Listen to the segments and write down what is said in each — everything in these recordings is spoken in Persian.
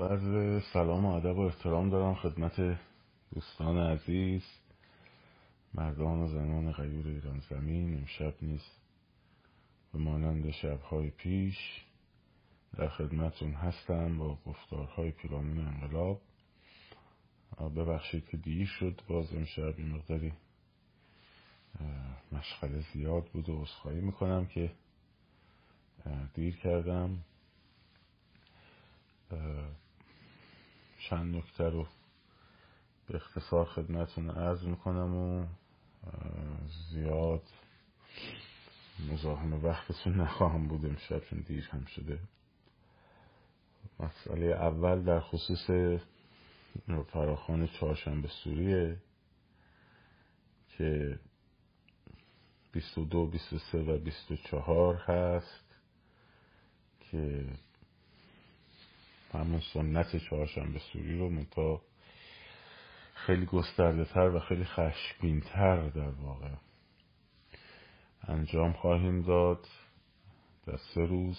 عرض سلام و ادب و احترام دارم خدمت دوستان عزیز مردان و زنان غیور ایران زمین. امشب نیست به مانند شبهای پیش در خدمتون هستم با گفتارهای پیرامون انقلاب. ببخشید که دیر شد باز امشب این مقداری مشغله زیاد بود و اصخایی می‌کنم که دیر کردم. چند نکته رو به اختصار خدمتون عرض می‌کنم و زیاد مزاحم وقتتون نخواهم بود امشب چون دیر هم شده. مسئله اول در خصوص فراخان چهارشنبه سوریه که 22 23 و 24 هست که همون سنت چهارشنبه سوری رو منتها خیلی گسترده تر و خیلی خشبین تر در واقع انجام خواهیم داد در سه روز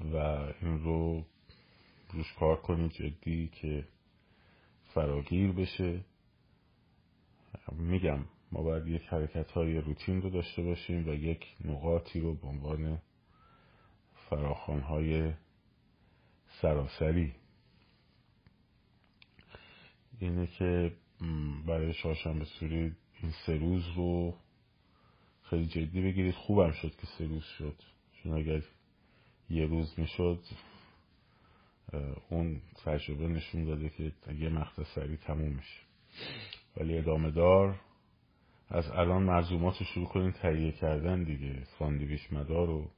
و این رو روش کار کنید جدی که فراگیر بشه. میگم ما باید یک حرکت های روتین رو داشته باشیم و یک نقاطی رو به عنوان فراخان های سراسری. اینه که برای چهارشنبه سوری این سه روز رو خیلی جدی بگیرید. خوبم شد که سه روز شد. چون اگر یه روز می‌شد اون تجربه نشون داده که یه مقطع سریع تموم میشه. ولی ادامه دار از الان مرزومات رو شروع کنید تهیه کردن دیگه. ساندویچ مدار و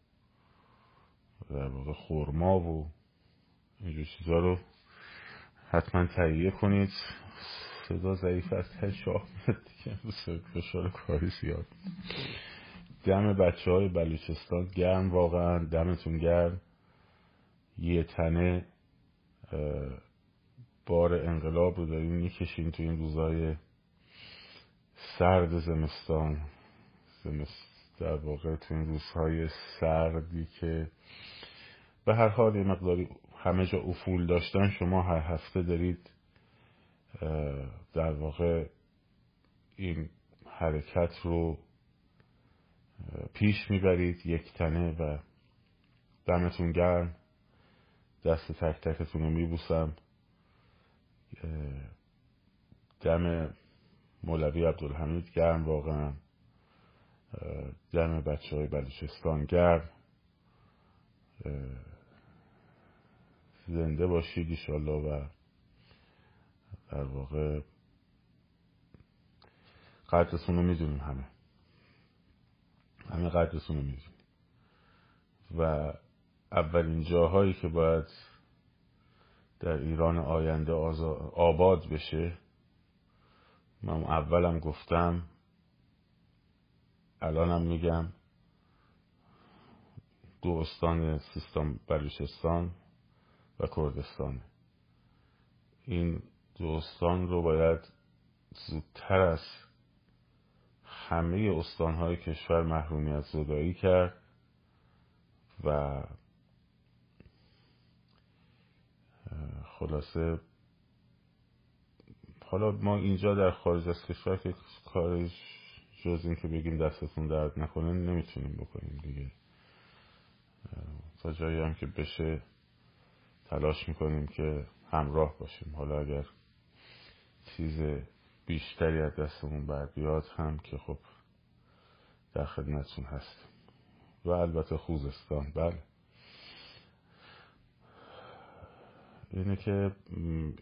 در واقع خورما و اینجور چیزا رو حتما تهیه کنید. صدا ضعیف از ته شاه میاد دیگه. فشار کاری زیاد. دم بچه های بلوچستان گرم واقعا. دمتون گرم. یه تنه بار انقلاب رو داریم می‌کشیم تو این روزای سرد زمستان. زمست در واقع تو این روزهای سردی که به هر حال یه مقداری همه جا افول داشتن شما هر هفته دارید در واقع این حرکت رو پیش می‌برید یک تنه و دمتون گرم دست تک تکتون رو میبوسم. دم مولوی عبدالحمید گرم واقعا. دم بچه های بلوچستان گرم. زنده باشید ایشالله و در واقع قدرتون رو می‌دونیم همه. همه قدرتون رو می‌دونیم. و اولین جاهایی که باید در ایران آینده آباد بشه من اولم گفتم الانم میگم دو استان سیستان بلوچستان و کردستان. این دو استان رو باید زودتر از همه استانهای کشور محرومیت زدایی کرد و خلاصه حالا ما اینجا در خارج از کشور که کارش جز این که بگیم دستتون درد نکنه نمی‌تونیم بکنیم دیگه. تا جایی هم که بشه تلاش می‌کنیم که همراه باشیم. حالا اگر چیز بیشتری از دستمون بر بیاد هم که خب در خدمتتون هستیم. و البته خوزستان. بله. اینه که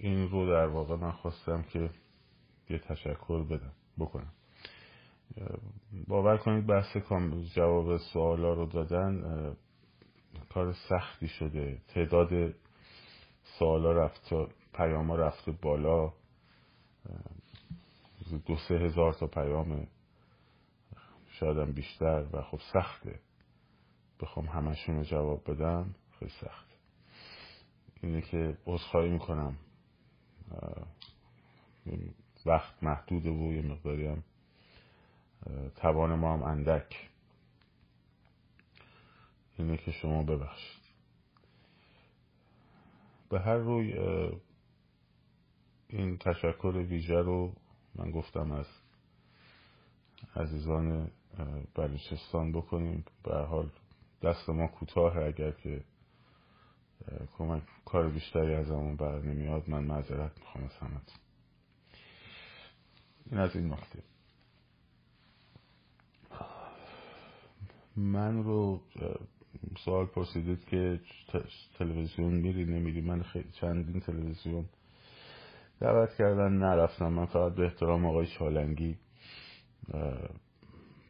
این رو در واقع من خواستم که یه تشکر بدم بکنم. باور کنید بحث جواب سوالا رو دادن کار سختی شده. تعداد سوالا رفته پیاما رفته بالا. دو سه هزار تا پیام شایدم بیشتر. و خب سخته. بخوام همشون رو جواب بدم خیلی سخت اینه که عذرخواهی می‌کنم. وقت محدوده و یه مقداری هم توان ما هم اندک. اینه که شما ببخشید. به هر روی این تشکر ویژه رو من گفتم از عزیزان بلوچستان بکنیم. به حال دست ما کوتاه اگر که کمک کار بیشتری از همون بر نمیاد من معذرت می‌خوام از همت این از این نکته من رو سوال پرسیدید که تلویزیون میری نمیری؟ من خیلی چندین تلویزیون دعوت کردن نرفتم. من فقط به احترام آقای چالنگی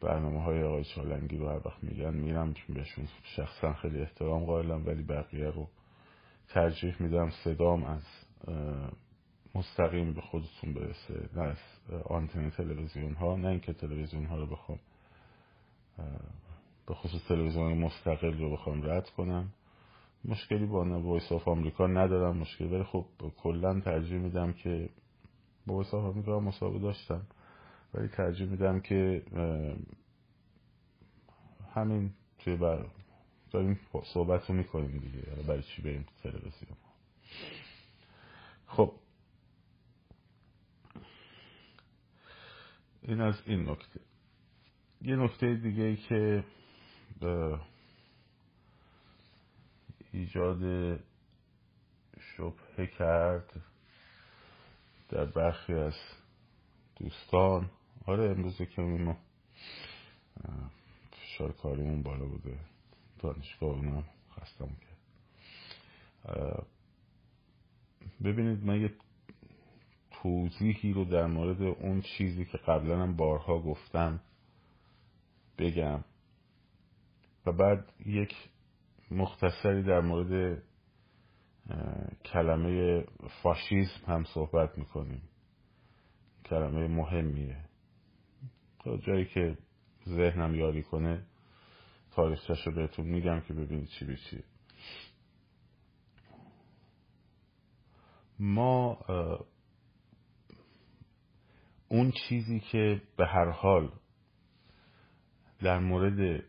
برنامه های آقای چالنگی رو هر وقت میگن میرم. بهشون شخصا خیلی احترام قائلم ولی بقیه رو ترجیح میدم. صدام از مستقیم به خودتون برسه. نه از آنتن تلویزیون ها نه اینکه تلویزیون ها رو بخوام به خصوص تلویزیون مستقل رو بخوام رد کنم. مشکلی با Voice of America ندارم مشکلی ولی خب کلا ترجیح میدم که با Voice of America مصاحبه داشتم. ولی ترجیح میدم که همین توی بر داریم صحبت رو می‌کنیم دیگه. برای چی بریم تلویزیون؟ خب. این از این نکته. یه نکته دیگه ای که ایجاد شبهه کرد در برخی از دوستان. آره امروز که ما فشار کاریمون بالا بوده. دانشگاه اونم خستم کرد. ببینید من یه توضیحی رو در مورد اون چیزی که قبلا هم بارها گفتم بگم. و بعد یک مختصری در مورد کلمه فاشیسم هم صحبت می‌کنیم. کلمه مهمیه. تا جایی که ذهنم یاری کنه تاریخچش رو بهتون میگم که ببینید چی به چیه ما اون چیزی که به هر حال در مورد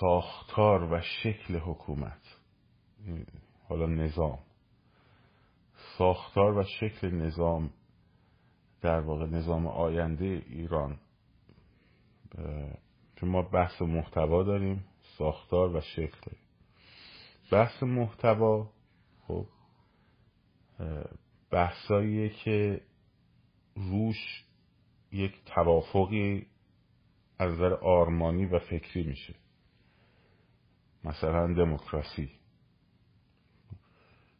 ساختار و شکل حکومت. حالا نظام. ساختار و شکل نظام در واقع نظام آینده ایران. چون ما بحث محتوا داریم ساختار و شکل. داریم بحث محتوا خب بحثاییه که روش یک توافقی از نظر آرمانی و فکری میشه. مثلا دموکراسی.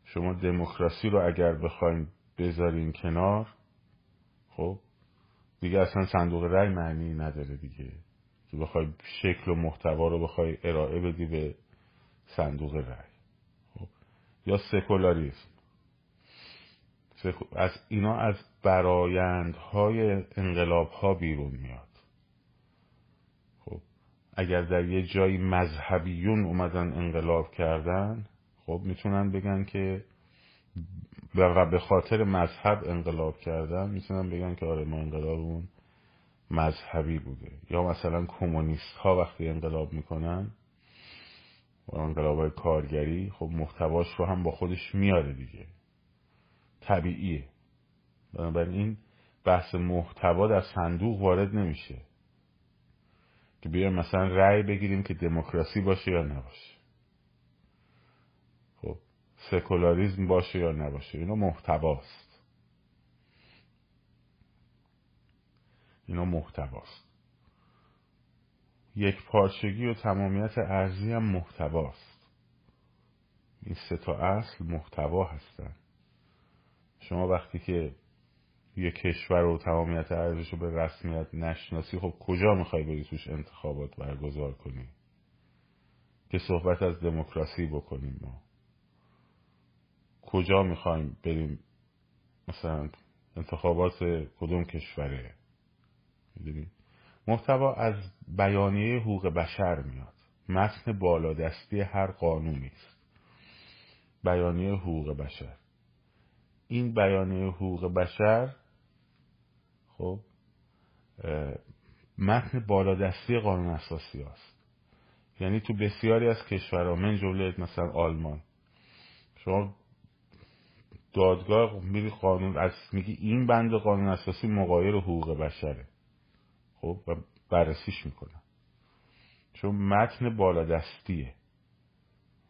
شما دموکراسی رو اگر بخواین بذارین کنار خب دیگه اصلا صندوق رأی معنی نداره دیگه. که بخوای شکل و محتوا رو بخوای ارائه بدی به صندوق رأی. خب یا سکولاریسم. از اینا از برایندهای انقلاب ها بیرون میاد. اگر در یه جایی مذهبیون اومدن انقلاب کردن خب می‌تونن بگن که به خاطر مذهب انقلاب کردن می‌تونن بگن که آره ما انقلابمون مذهبی بوده. یا مثلا کمونیست ها وقتی انقلاب می‌کنن و انقلاب های کارگری خب محتواش رو هم با خودش میاره دیگه. طبیعیه. بنابراین این بحث محتوا در صندوق وارد نمیشه. که بیایم مثلا رأی بگیریم که دموکراسی باشه یا نباشه. خب سکولاریزم باشه یا نباشه اینا محتواست. اینا محتواست. یک پارچگی و تمامیت ارزی هم محتواست. این سه تا اصل محتوا هستن. شما وقتی که یه کشور و تمامیت ارزش رو به رسمیت نشناسی خب کجا می‌خوای بری توش انتخابات برگزار کنی؟ که صحبت از دموکراسی بکنیم ما. کجا می‌خوایم بریم؟ مثلا انتخابات کدوم کشوره؟ محتوا از بیانیه حقوق بشر میاد. متن بالادستی هر قانونی است. بیانیه حقوق بشر. این بیانیه حقوق بشر خب متن بالادستی قانون اساسی است یعنی تو بسیاری از کشورها من جمله مثلا آلمان. شما دادگاه میری قانون از میگی این بند قانون اساسی مقایر حقوق بشره. خب و بررسیش می‌کنن. چون متن بالادستیه.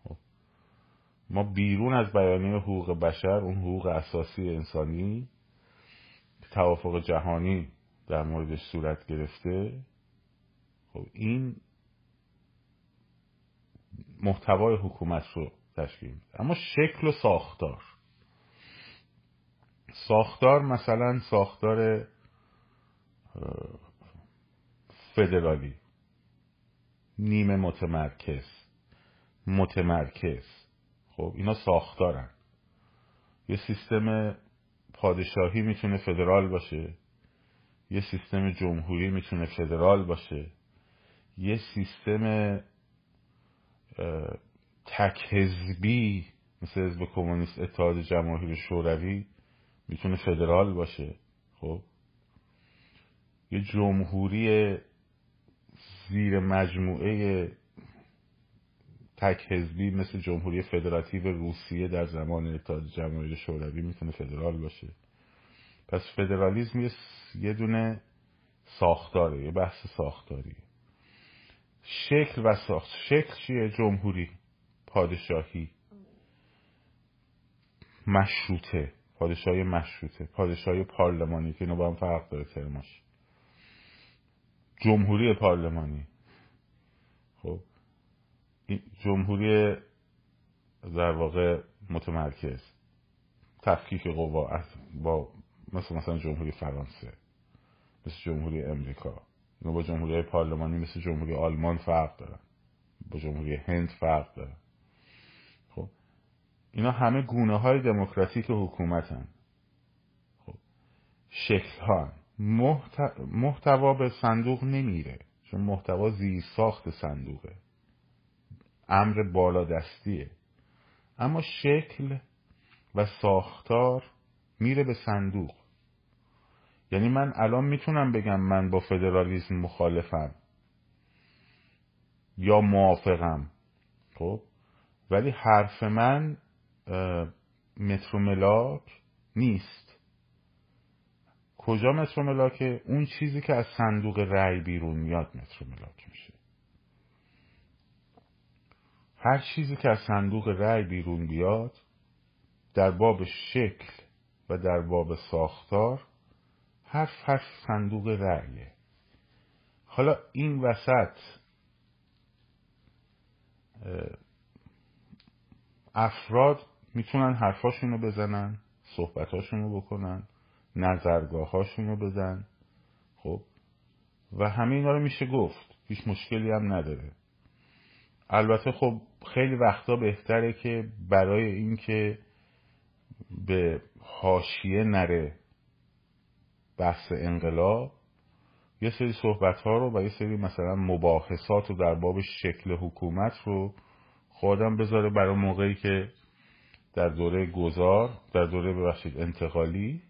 خب. ما بیرون از بیانیه حقوق بشر اون حقوق اساسی انسانی توافق جهانی در موردش صورت گرفته خب این محتوای حکومت رو تشکیل میده. اما شکل و ساختار. ساختار مثلا ساختار فدرالی نیمه متمرکز متمرکز. خب اینا ساختارن. یه سیستم پادشاهی می‌تونه فدرال باشه. یه سیستم جمهوری می‌تونه فدرال باشه. یه سیستم تک حزبی مثل حزب کمونیست اتحاد جماهیر شوروی می‌تونه فدرال باشه. خب؟ یه جمهوری زیر مجموعه تک حزبی مثل جمهوری فدراتیو روسیه در زمان اتحاد جماهیر شوروی می‌تونه فدرال باشه. پس فدرالیزم یه دونه ساختاره یه بحث ساختاریه. شکل و ساخت شکل چیه؟ جمهوری پادشاهی. مشروطه پادشاهی مشروطه پادشاهی پارلمانی که اینو با هم فرق داره ترماش. جمهوری پارلمانی. جمهوری در واقع متمرکز تفکیک قوا با مثل مثلا جمهوری فرانسه مثل جمهوری امریکا. اینا با جمهوری پارلمانی مثل جمهوری آلمان فرق دارن. با جمهوری هند فرق دارن. خب اینا همه گونه های دموکراتیک حکومتن. خب شکل ها محتوا به صندوق نمیره. چون محتوا زیر ساخت صندوقه. امر بالادستیه. اما شکل و ساختار میره به صندوق. یعنی من الان می‌تونم بگم من با فدرالیسم مخالفم یا موافقم. خب؟ ولی حرف من متروملاک نیست. کجا متروملاکه اون چیزی که از صندوق رأی بیرون میاد متروملاک میشه هر چیزی که از صندوق رأی بیرون بیاد در باب شکل و در باب ساختار هر هر صندوق رأیه. حالا این وسط افراد می‌تونن حرفاشون رو بزنن صحبتاشون رو بکنن نظرگاهاشون رو بدن خب؟ و همه اینا رو میشه گفت. هیچ مشکلی هم نداره. البته خب خیلی وقتا بهتره که برای اینکه به حاشیه نره بحث انقلاب یه سری صحبت ها رو و یه سری مثلا مباحثات رو در باب شکل حکومت رو خودم بذاره برای موقعی که در دوره گذار در دوره ببخشید انتقالی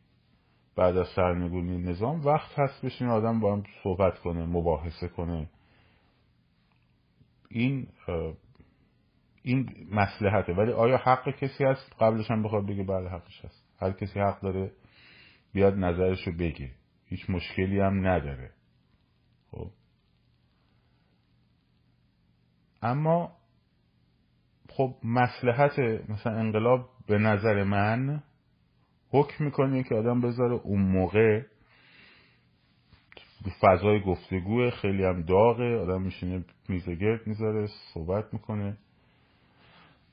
بعد از سرنگونی نظام وقت هست بشین آدم با هم صحبت کنه مباحثه کنه. این این مسلحته ولی آیا حق کسی هست قبلش هم بخواد بگه؟ بله حقش هست. هر کسی حق داره بیاد نظرشو بگه. هیچ مشکلی هم نداره. خب. اما خب مسلحت مثلا انقلاب به نظر من حکم می‌کنه که آدم بذاره اون موقع فضای گفتگوه خیلی هم داغه آدم میشینه میزه گرد می‌ذاره صحبت می‌کنه.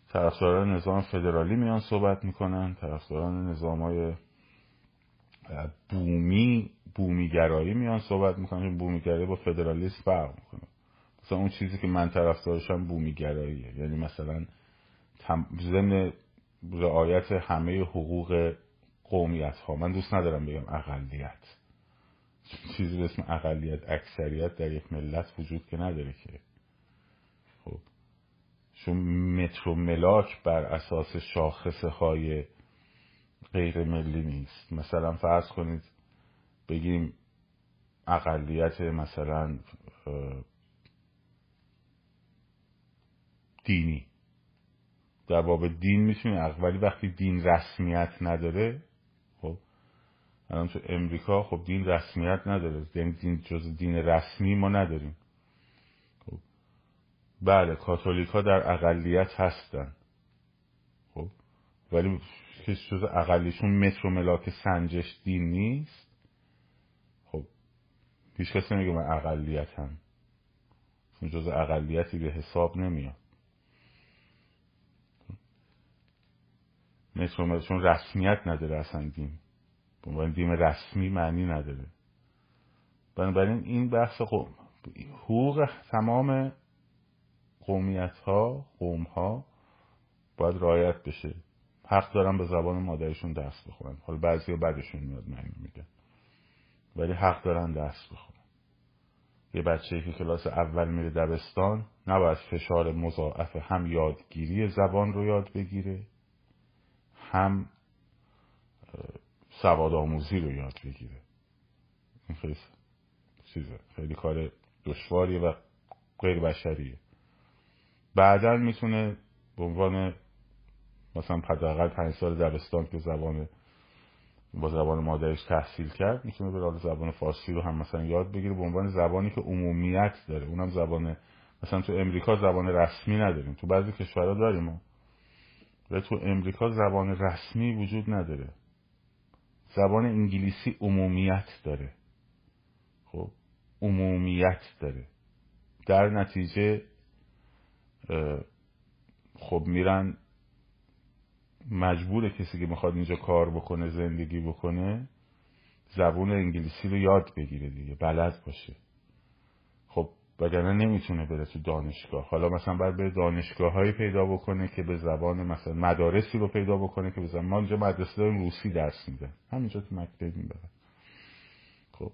طرفداران نظام فدرالی میان صحبت می‌کنن طرفداران نظام های بومی بومیگرایی میان صحبت می‌کنن چون بومیگرایی با فدرالیسم فرق می‌کنه. مثلا اون چیزی که من طرفدارشم بومیگراییه. یعنی مثلا ضمن رعایت همه حقوق قومیت ها من دوست ندارم بگم اقلیت. چیزی به اسم اقلیت اکثریت در یک ملت وجود که نداره که. خب. چون مترو ملاک بر اساس شاخصه های غیر ملی نیست. مثلا فرض کنید بگیم اقلیت مثلا دینی. در باب دین می‌تونی ولی وقتی دین رسمیت نداره الان تو امریکا خب دین رسمیت نداره. یعنی دین جز دین رسمی ما نداریم. خب. بله کاتولیک ها در اقلیت هستن. خب. ولی کسی جز اقلیشون متر و ملاک سنجش دین نیست. خب. هیچ کسی نمیگه من اقلیت هم جز اقلیتی به حساب نمیاد. متر چون رسمیت نداره اصلا دین. به دین رسمی معنی نداره. بنابراین این بحث قوم. حقوق تمام قومیت ها قوم ها باید رعایت بشه. حق دارن به زبان مادرشون دست بخورن حالا بعضی بعدشون میاد من میگه ولی حق دارن دست بخورن یه بچه که کلاس اول میره دبستان نباید فشار مضاعف هم یادگیری زبان رو یاد بگیره هم سواد آموزی رو یاد بگیره. این خیلی چیزه. خیلی کار دشواریه و غیر بشریه. بعدا می‌تونه به عنوان مثلا حداقل پنج سال دبستان که زبان با زبان مادرش تحصیل کرد می‌تونه به زبان فارسی رو هم مثلا یاد بگیره. به عنوان زبانی که عمومیت داره. اونم زبان مثلا تو امریکا زبان رسمی نداریم. تو بعضی کشورها داریم. و تو امریکا زبان رسمی وجود نداره. زبان انگلیسی عمومیت داره. خب عمومیت داره. در نتیجه خب میرن مجبور کسی که می‌خواد اینجا کار بکنه زندگی بکنه زبون انگلیسی رو یاد بگیره دیگه بلد باشه. وگرنه نمی‌تونه بره تو دانشگاه. حالا مثلا باید به دانشگاه هایی پیدا بکنه که به زبان مثلا مدارسی رو پیدا بکنه که به ما اینجا مدرسه داریم روسی درس میدن همینجا تو مکتب می‌برن. خب.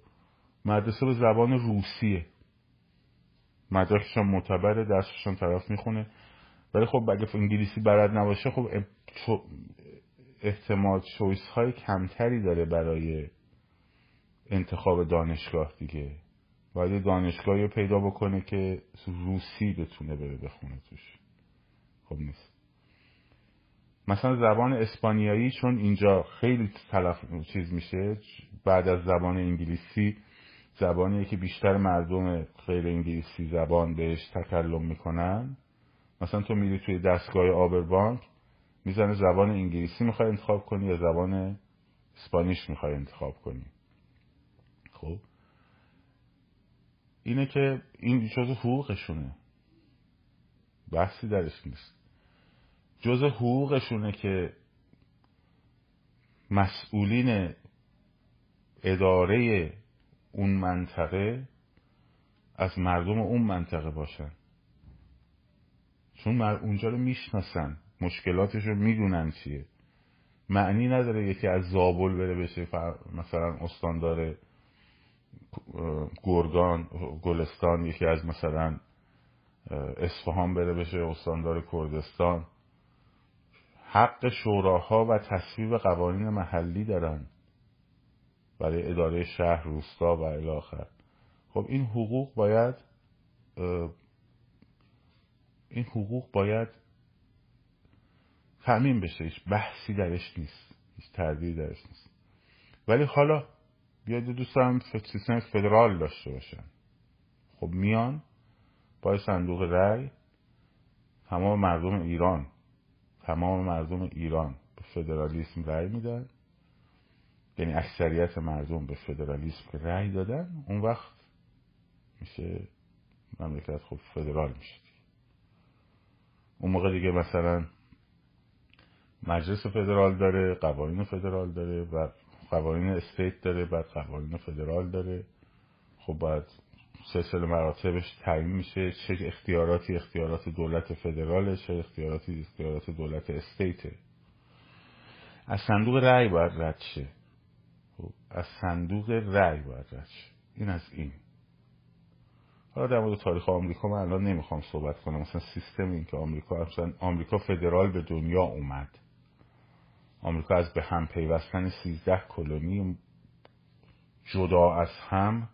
مدرسه به زبان روسیه. مدرکشان معتبره درسشان طرف می‌خونه. ولی خب اگه انگلیسی بلد نباشه خب احتمال چویس های کمتری داره برای انتخاب دانشگاه دیگه. باید دانشگاهی رو پیدا بکنه که روسی بتونه بره بخونه توش. خب نیست. مثلا زبان اسپانیایی چون اینجا خیلی تلف چیز میشه بعد از زبان انگلیسی زبانیه که بیشتر مردم غیر انگلیسی زبان بهش تکلم می‌کنن. مثلا تو میری توی دستگاه آبربانک می‌زنه زبان انگلیسی می‌خوای انتخاب کنی یا زبان اسپانیش می‌خوای انتخاب کنی. خب؟ اینه که این جز حقوقشونه. بحثی درش نیست. جز حقوقشونه که مسئولین اداره اون منطقه از مردم اون منطقه باشن. چون اونجا رو می‌شناسن. مشکلاتش رو می‌دونن چیه. معنی نداره یکی از زابل بره بشه مثلا استاندار گرگان گلستان یکی از مثلا اصفهان بره بشه استاندار کردستان. حق شوراها و تصویب قوانین محلی دارن برای اداره شهر روستا و الاخر خب این حقوق باید این حقوق باید تأمین بشه. هیچ بحثی درش نیست هیچ تردیدی درش نیست. ولی حالا بیاد دوستان سیستم فدرال داشته باشن خب میان با صندوق رأی تمام مردم ایران تمام مردم ایران به فدرالیسم رأی میدن. یعنی اکثریت مردم به فدرالیسم رأی دادن. اون وقت میشه مملکت خب فدرال میشه. اون موقع دیگه مثلا مجلس فدرال داره قوانین فدرال داره و قوانین استیت داره بعد قوانین فدرال داره. خب باید سلسله مراتبش تعیین میشه چه اختیاراتی اختیارات دولت فدراله چه اختیاراتی اختیارات دولت استیته. از صندوق رأی باید رد شه. خب از صندوق رأی باید رد شه. این از این. حالا در مورد تاریخ آمریکا من الان نمی‌خوام صحبت کنم. مثلا سیستم این که آمریکا مثلا آمریکا فدرال به دنیا اومد. آمریکا از به هم پیوستن سیزده کلونی جدا از هم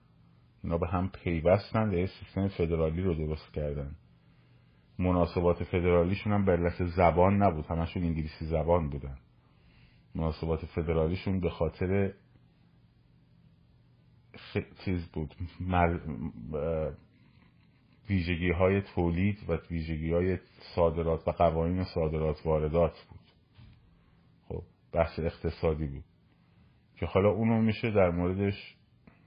اینا به هم پیوستن و یه سیستم فدرالی رو درست کردن. مناسبات فدرالیشون هم به علت زبان نبود همشون انگلیسی زبان بودن. مناسبات فدرالیشون به خاطر چیز بود مر... ویژگی های تولید و ویژگی های صادرات و قوانین صادرات واردات بود. بحث اقتصادی بود. که حالا اونو میشه در موردش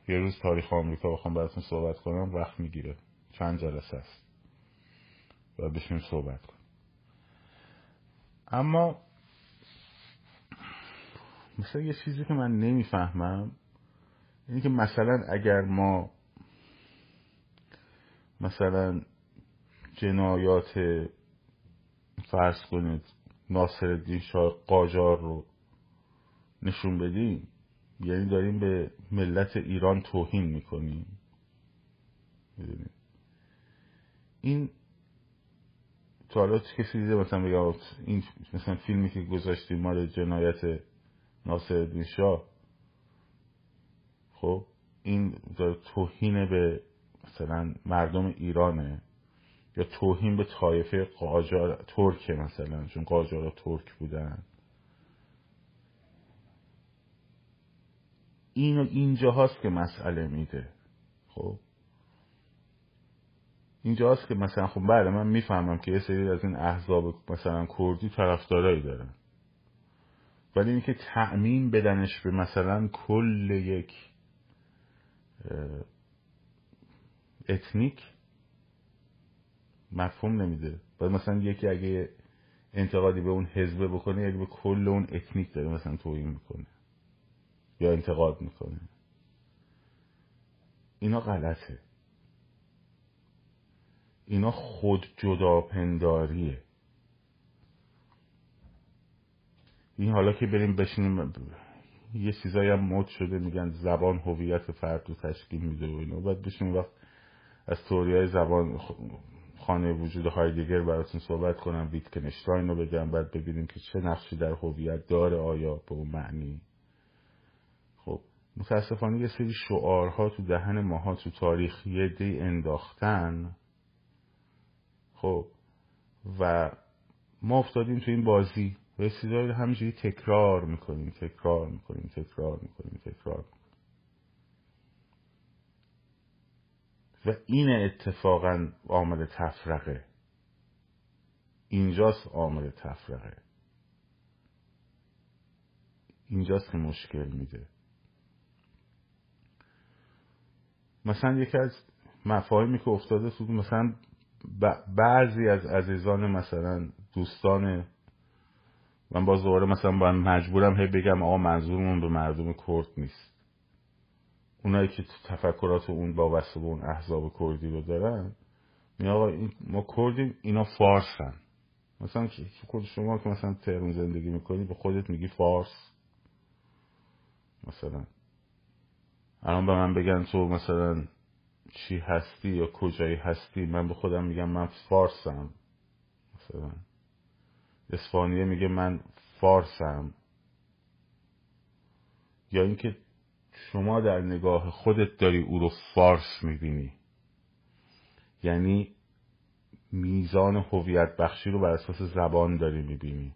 یه روز تاریخ آمریکا بخوام براتون صحبت کنم وقت می‌گیره. چند جلسه است. و بشیم صحبت کنیم. اما مثلا یه چیزی که من نمی‌فهمم اینه که مثلا اگر ما مثلا جنایات فرض کنید ناصر الدین شاه قاجار رو نشون بدیم. یعنی داریم به ملت ایران توهین می‌کنیم. این تو حالا کسی دیده مثلا بگم این مثلا فیلمی که گذاشتیم مال جنایت ناصر الدین شاه. خب این داره توهین به مثلا مردم ایرانه یا توهین به طایفه قاجار ترک مثلا چون قاجارا ترک بودن. این اینجا هاست که مسئله میده. خب؟ اینجا هاست که مثلا خب بله من می‌فهمم که یه سری از این احزاب مثلا کردی طرفدارایی دارن. ولی اینکه تعمین بدنش به مثلا کل یک اتنیک مفهوم نمیده. باید مثلا یکی اگه انتقادی به اون حزبه بکنه اگه به کل اون اتنیک داره مثلا توهین می‌کنه. یا انتقاد می‌کنه. اینا غلطه. اینا خود جداپنداریه. این حالا که بریم بشینیم یه چیزایی هم مد شده میگن زبان هویت فرد رو تشکیل میده و اینا. بعد بشین وقت از توریای زبان خانه وجود هایدگر براتون صحبت کنم ویتکنشتاین رو بگم بعد ببینیم که چه نقشی در هویت داره آیا به اون معنی متاسفانه یه سری شعارها تو دهن ماها تو تاریخ یه دی انداختن. خب و ما افتادیم تو این بازی و یه چیزایی همینجوری تکرار می‌کنیم تکرار می‌کنیم تکرار می‌کنیم تکرار می‌کنیم. و این اتفاقا عامل تفرقه. اینجاست عامل تفرقه. اینجاست که مشکل میده. مثلا یکی از مفاهیمی که افتاده تو مثلا بعضی از عزیزان مثلا دوستان من باز دوباره مثلا من مجبورم هی بگم آقا منظورمون به مردم کرد نیست. اونایی که تفکرات اون با به اون احزاب کردی رو دارن می آقا این ما کردیم اینا فارسن. مثلا خود شما که مثلا تهرون زندگی می‌کنی به خودت میگی فارس. مثلا الان به من بگن تو مثلا چی هستی یا کجایی هستی من به خودم میگم من فارسم. مثلا اسپانیه میگه من فارسم. یا اینکه شما در نگاه خودت داری او رو فارس می‌بینی. یعنی میزان هویت بخشی رو بر اساس زبان داری می‌بینی.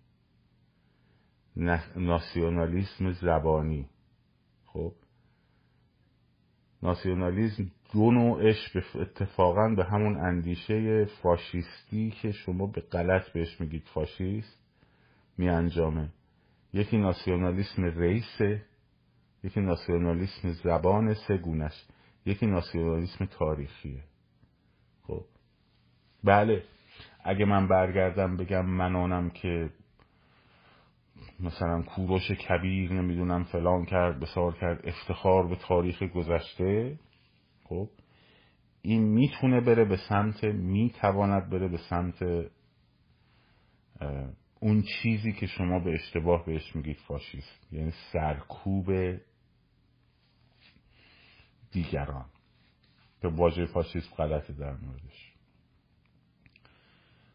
ناسیونالیسم زبانی. خب؟ ناسیونالیسم دو نوعش اتفاقا به همون اندیشه فاشیستی که شما به غلط بهش میگید فاشیست می انجامه یکی ناسیونالیسم ریسه یکی ناسیونالیسم زبان سگونش یکی ناسیونالیسم تاریخیه. خب. بله. اگه من برگردم بگم منانم که مثلا کوروش کبیر نمی‌دونم فلان کرد بسار کرد افتخار به تاریخ گذشته. خب این می‌تونه بره به سمت می‌تواند بره به سمت اون چیزی که شما به اشتباه بهش میگید فاشیست. یعنی سرکوب دیگران. به واژه فاشیست غلطه در موردش.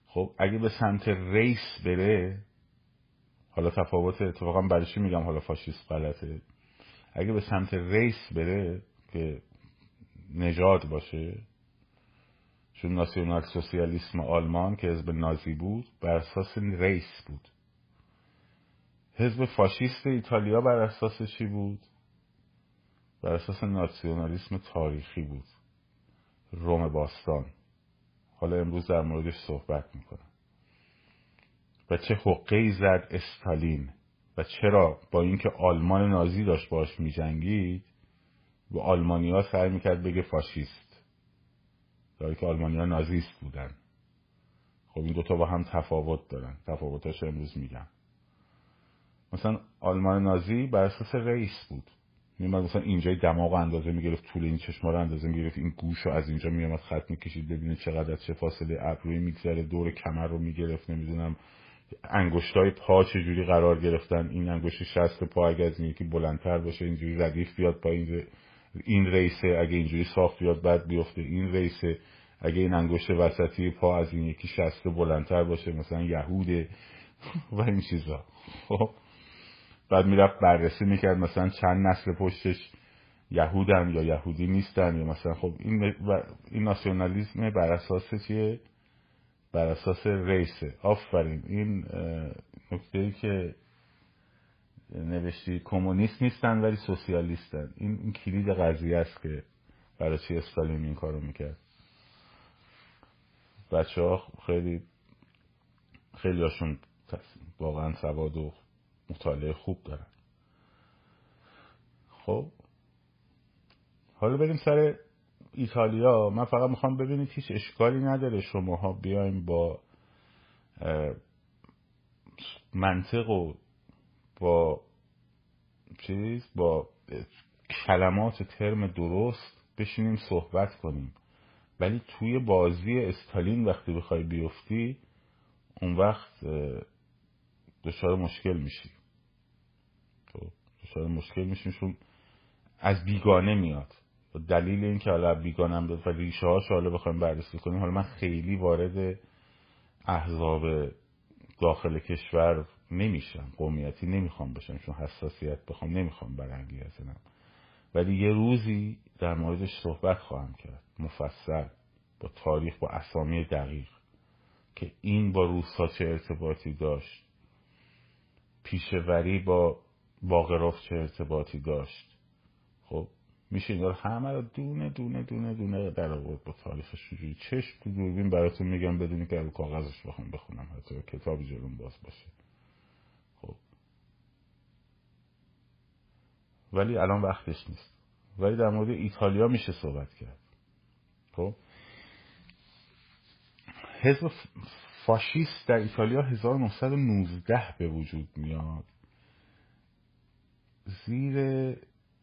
خب اگه به سمت ریس بره حالا تفاوت اتفاقا برای میگم حالا فاشیست غلطه؟ اگه به سمت ریس بره که نژاد باشه چون ناسیونال سوسیالیسم آلمان که حزب نازی بود بر اساس ریس بود. حزب فاشیست ایتالیا بر اساس چی بود؟ بر اساس ناسیونالیسم تاریخی بود. روم باستان. حالا امروز در موردش صحبت می‌کنم. و چه حقه زد استالین؟ و چرا با اینکه آلمان نازی داشت باش میجنگید به آلمانیا سعی می‌کرد بگه فاشیست؟ در که آلمانیا نازیست بودن. خب این دوتا با هم تفاوت دارن. تفاوتاش امروز میگم. مثلا آلمان نازی بر اساس رئیس بود. میومد مثلا اینجای دماغ اندازه می‌گرفت طول این چشما رو اندازه می‌گرفت این گوش رو از اینجا میومد خط می‌کشید ببینه چقدر از چه فاصله ابروی میگذره دور کمر رو می‌گرفت نمی‌دونم انگشتای پا چجوری قرار گرفتن؟ این انگشت شست پا اگه از یکی بلندتر باشه اینجوری ردیف بیاد پایین این ریسه. اگه اینجوری ساخت بیاد بعد بیفته این ریسه. اگه این انگشت وسطی پا از این یکی شسته بلندتر باشه مثلا یهوده و این چیزا. خب. بعد می‌رفت بررسی می‌کرد مثلا چند نسل پشتش یهودن یا یهودی نیستن یا مثلا خب این این ناسیونالیسم بر اساس چیه؟ بر اساس ریسه. آفرین. این نکته ای که نوشتی کمونیست نیستن ولی سوسیالیستن. این, این کلید قضیه است که برای چی استالین این کارو می‌کرد؟ بچه ها خیلی خیلی هاشون واقعا سواد و مطالعه خوب دارن. خب حالا بریم سر ایتالیا من فقط می‌خوام ببینید هیچ اشکالی نداره شماها بیایم با منطق و با چیز با کلمات ترم درست بشینیم صحبت کنیم. ولی توی بازی استالین وقتی بخوای بیفتی اون وقت دچار مشکل میشی. خب، دچار مشکل میشیم چون از بیگانه میاد. دلیل این که حالا بیگانم و ریشه هاش حالا بخوایم بررسی کنیم حالا من خیلی وارد احزاب داخل کشور نمیشم قومیتی نمی‌خوام بشم چون حساسیت بخوام نمی‌خوام برانگیزنم ولی یه روزی در موردش صحبت خواهم کرد مفصل با تاریخ با اسامی دقیق که این با روسا چه ارتباطی داشت پیشوری با باقراف چه ارتباطی داشت. خب میشه این همه رو دونه دونه دونه دونه در آورد با تاریخش جوری چشم تو دوربین براتون میگم بدونی که رو کاغذش بخوام بخونم حتی کتابی جلوم باز باشه. خب. ولی الان وقتش نیست. ولی در مورد ایتالیا میشه صحبت کرد. خب. حزب فاشیست در ایتالیا 1919 به وجود میاد. زیر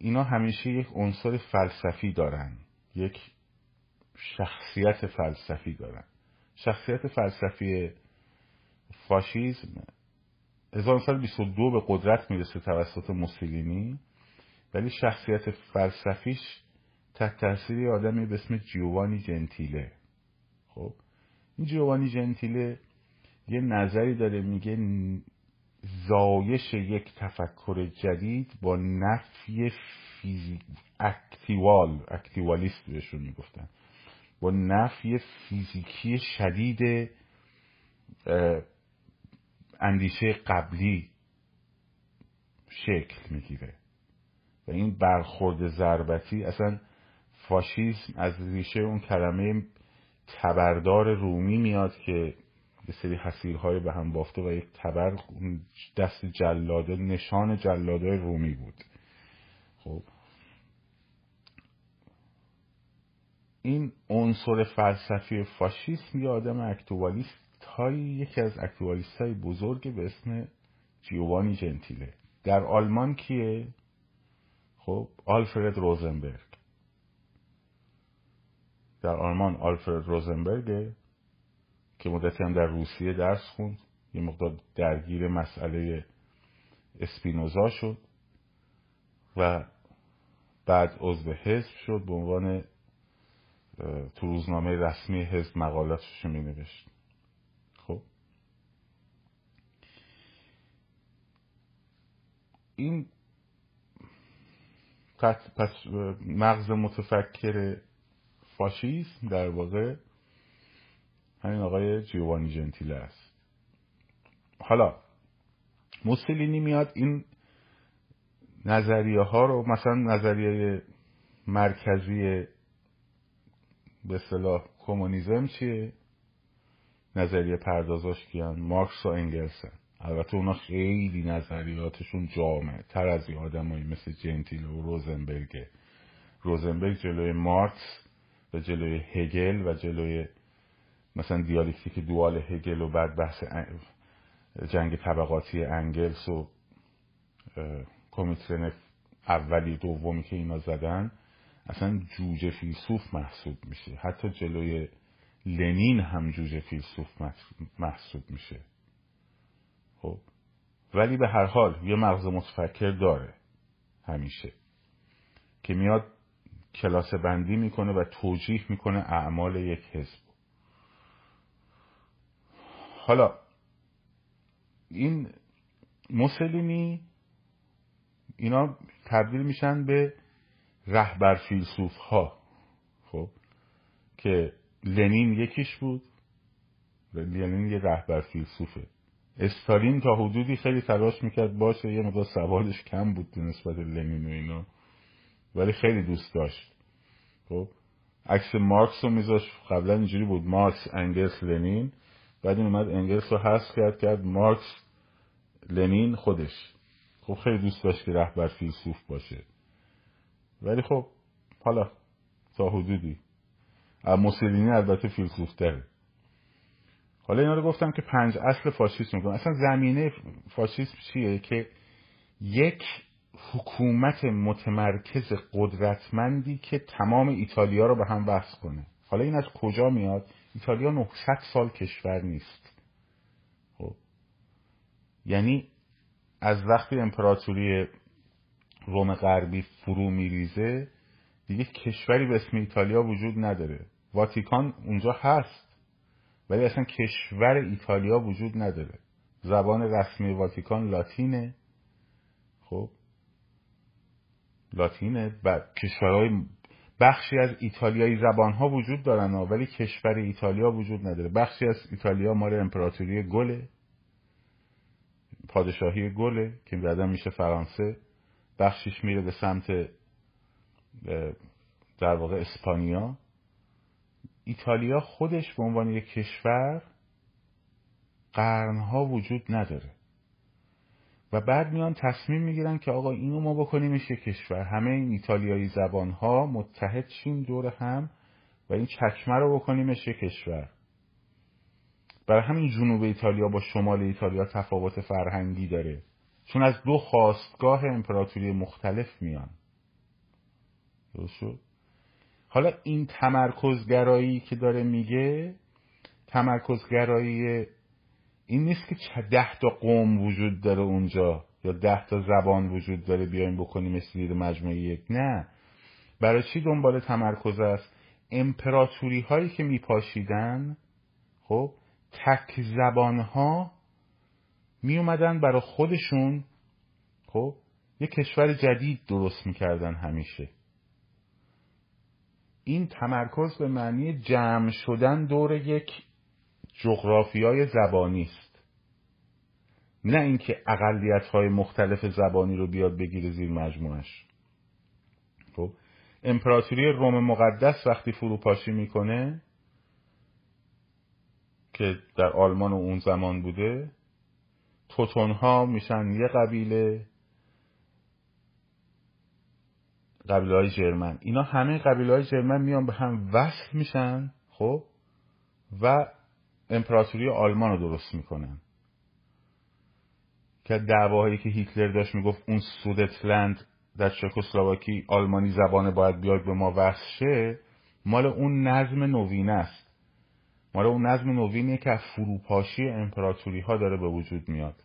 اینا همیشه یک عنصر فلسفی دارن. یک شخصیت فلسفی دارن. شخصیت فلسفی فاشیزم 1922 به قدرت می‌رسه توسط موسولینی ولی شخصیت فلسفیش تحت تاثیر آدمی به اسم جیوانی جنتیله. خب؟ این جیوانی جنتیله یه نظری داره میگه زایش یک تفکر جدید با نفی فیزیک اکتیوال اکتیوالیست بهشون می‌گفتن. با نفی فیزیکی شدید اندیشه قبلی شکل می‌گیره. و این برخورد ضربتی اصلا فاشیسم از ریشه اون کلمه تبردار رومی میاد که یه سری حسیرهای به هم بافته و یک تبر دست جلاده نشان جلاده رومی بود. خب. این عنصر فلسفی فاشیسم یه آدم اکتوالیست های یکی از اکتوالیست های بزرگ به اسم جیوانی جنتیله. در آلمان کیه؟ خب آلفرد روزنبرگ. در آلمان آلفرد روزنبرگه که مدتی هم در روسیه درس خوند. یه مقدار درگیر مسئله اسپینوزا شد و بعد عضو حزب شد به عنوان تو روزنامه رسمی حزب مقالاتش می نوشت خب؟ این پس مغز متفکر فاشیسم در واقع همین آقای جیوانی جنتیله است. حالا موسولینی میاد این نظریه ها رو مثلا نظریه مرکزی به صلاح کمونیسم چیه؟ نظریه پردازاش کیان؟ مارکس و انگلسن البته اونا خیلی نظریاتشون جامعه تر از این آدمایی مثل جنتیل و روزنبرگه روزنبرگ جلوی مارکس و جلوی هگل و جلوی مثلا دیالکتیک دوال هگل و بعد بحث جنگ طبقاتی انگلس و کمیترن اولی دومی که اینا زدن اصلا جوجه فیلسوف محسوب میشه. حتی جلوی لنین هم جوجه فیلسوف محسوب میشه. خب؟ ولی به هر حال یه مغز متفکر داره همیشه که میاد کلاس بندی می‌کنه و توجیه می‌کنه اعمال یک حزب. حالا این موسولینی اینا تبدیل میشن به رهبر فیلسوف ها خب که لنین یکیش بود لنین یه رهبر فیلسوفه. استالین تا حدودی خیلی تلاش می‌کرد باشه یه مقدار سوالش کم بود نسبت لنین و اینا ولی خیلی دوست داشت. خب عکس مارکس رو میذاش قبلا اینجوری بود مارکس انگلس لنین. بعد این اومد انگلس رو حذف کرد کرد مارکس لنین خودش. خب خیلی دوست داشت که رهبر فیلسوف باشه. ولی خب حالا تا حدودی. موسولینی البته فیلسوف داره حالا اینا رو گفتم که پنج اصل فاشیسم می‌کنم اصلا زمینه فاشیسم چیه؟ که یک حکومت متمرکز قدرتمندی که تمام ایتالیا رو به هم وصل کنه. حالا این از کجا میاد؟ ایتالیا 900 سال کشور نیست. خب. یعنی از وقتی امپراتوری روم غربی فرو میریزه دیگه کشوری به اسم ایتالیا وجود نداره. واتیکان اونجا هست ولی اصلا کشور ایتالیا وجود نداره. زبان رسمی واتیکان لاتینه. خب. لاتینه و کشورهای بخشی از ایتالیایی زبان ها وجود دارن ولی کشور ایتالیا وجود نداره. بخشی از ایتالیا مال امپراتوری گله پادشاهی گله که بعدا میشه فرانسه. بخشیش میره به سمت در واقع اسپانیا. ایتالیا خودش به عنوان یک کشور قرنها وجود نداره. و بعد میان تصمیم می‌گیرن که آقا اینو ما بکنیمش یک کشور. همه این ایتالیایی زبان ها متحد شیم دور هم و این چکمه رو بکنیمش یک کشور. برای همین جنوب ایتالیا با شمال ایتالیا تفاوت فرهنگی داره. چون از دو خواستگاه امپراتوری مختلف میان. درست حالا این تمرکزگرایی که داره میگه تمرکزگرایی این نیست که ده تا قوم وجود داره اونجا یا ده تا زبان وجود داره بیایم بکنیم زیر مجموعه یک. نه. برای چی دنبال تمرکز است؟ امپراتوری هایی که میپاشیدن خب تک زبان ها می اومدن برای خودشون خب یه کشور جدید درست می‌کردن همیشه. این تمرکز به معنی جمع شدن دور یک جغرافیای زبانی است. نه اینکه اقلیت های مختلف زبانی رو بیاد بگیره زیر مجموعش. خب امپراتوری روم مقدس وقتی فروپاشی می‌کنه که در آلمان و اون زمان بوده توتون ها میشن یه قبیله قبیله های جرمن. اینا همه قبیله های جرمن میان به هم وصل میشن خب و امپراتوری آلمان رو درست می‌کنن. که دعواهایی که هیتلر داشت می‌گفت اون سودتلند در چکسلواکی آلمانی زبانه باید بیاد به ما وصل شه مال اون نظم نوینه است. مال اون نظم نوینیه که از فروپاشی امپراتوری ها داره به وجود میاد.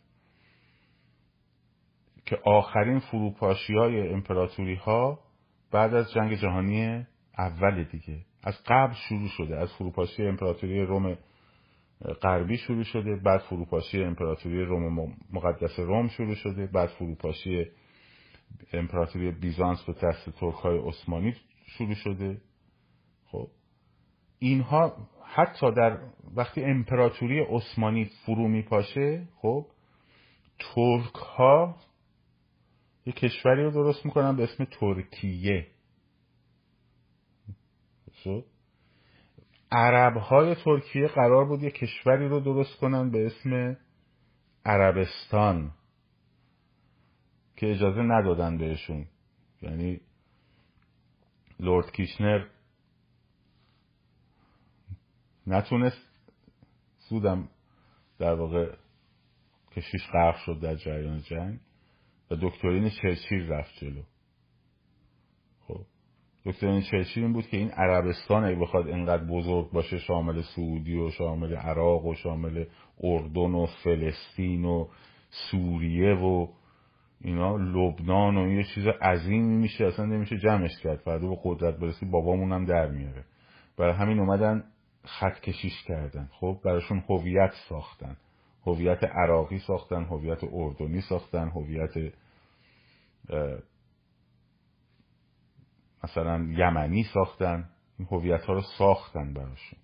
که آخرین فروپاشی های امپراتوری ها بعد از جنگ جهانی اول دیگه از قبل شروع شده از فروپاشی امپراتوری روم غربی شروع شده بعد فروپاشی امپراتوری روم مقدس روم شروع شده بعد فروپاشی امپراتوری بیزانس به دست ترک های عثمانی شروع شده. خب اینها حتی در وقتی امپراتوری عثمانی فرو میپاشه خب ترک ها یه کشوری رو درست می‌کنن به اسم ترکیه. شد عرب های ترکیه قرار بود یه کشوری رو درست کنن به اسم عربستان که اجازه ندادن بهشون. یعنی لورد کیشنر نتونست سودم در واقع کشیش غرق شد در جریان جنگ و دکترین چرچیل رفت جلو. دکترین چرچیل این بود که این عربستان اگه بخواد اینقدر بزرگ باشه شامل سعودی و شامل عراق و شامل اردن و فلسطین و سوریه و اینا لبنان و یه چیز عظیمی میشه اصلا نمیشه جمعش کرد. فردا به قدرت برسی بابامون هم در میاره. برای همین اومدن خط کشیش کردن. خب براشون هویت ساختن. هویت عراقی ساختن هویت اردنی ساختن هویت مثلا یمنی ساختن این هویت ها رو ساختن براشون.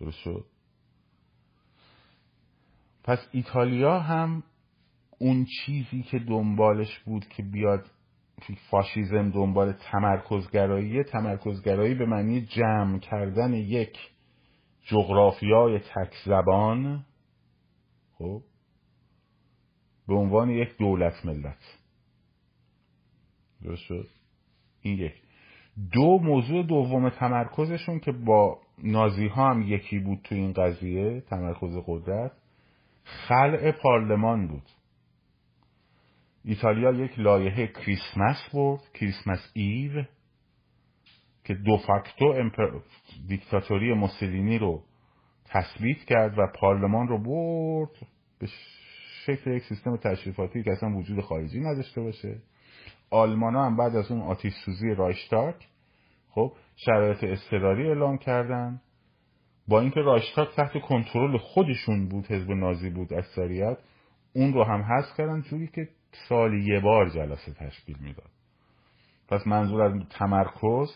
درست شد؟ پس ایتالیا هم اون چیزی که دنبالش بود که بیاد فاشیزم دنبال تمرکزگرایی تمرکزگرایی به معنی جمع کردن یک جغرافیای تک زبان خب به عنوان یک دولت ملت. درست شد؟ این یک. دو موضوع دوم تمرکزشون که با نازی ها هم یکی بود تو این قضیه تمرکز قدرت خلع پارلمان بود. ایتالیا یک لایحه کریسمس برد کریسمس ایو که دو فاکتو امپر... دیکتاتوری موسولینی رو تثبیت کرد و پارلمان رو برد. به شکل یک سیستم تشریفاتی که اصلا وجود خارجی نداشته باشه. آلمان هم بعد از اون آتیش سوزی رایشتاک خب شرایط اضطراری اعلام کردن. با اینکه رایشتاک تحت کنترل خودشون بود حزب نازی بود اکثریت اون رو هم حذف کردن جوری که سال یه بار جلسه تشکیل می‌داد. پس منظور از تمرکز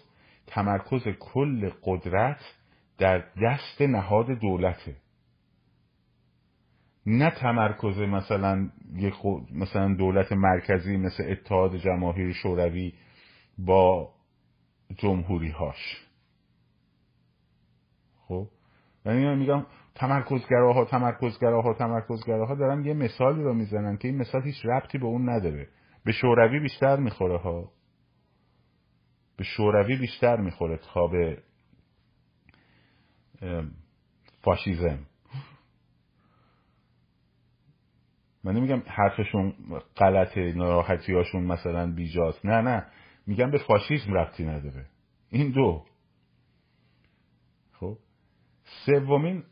تمرکز کل قدرت در دست نهاد دولته. نه تمرکز مثلا یک مثلا دولت مرکزی مثل اتحاد جماهیر شوروی با جمهوری هاش خب؟ یعنی من میگم تمرکزگراها تمرکزگراها تمرکزگراها دارن یه مثالی رو می‌زنن که این مثال هیچ ربطی به اون نداره. به شوروی بیشتر می‌خوره ها. به شوروی بیشتر می‌خوره تا به فاشیزم. من نمیگم حرفشون غلطه ناراحتی هاشون مثلا بیجاست. نه نه. میگم به فاشیسم ربطی نداره. این دو. خب. سومین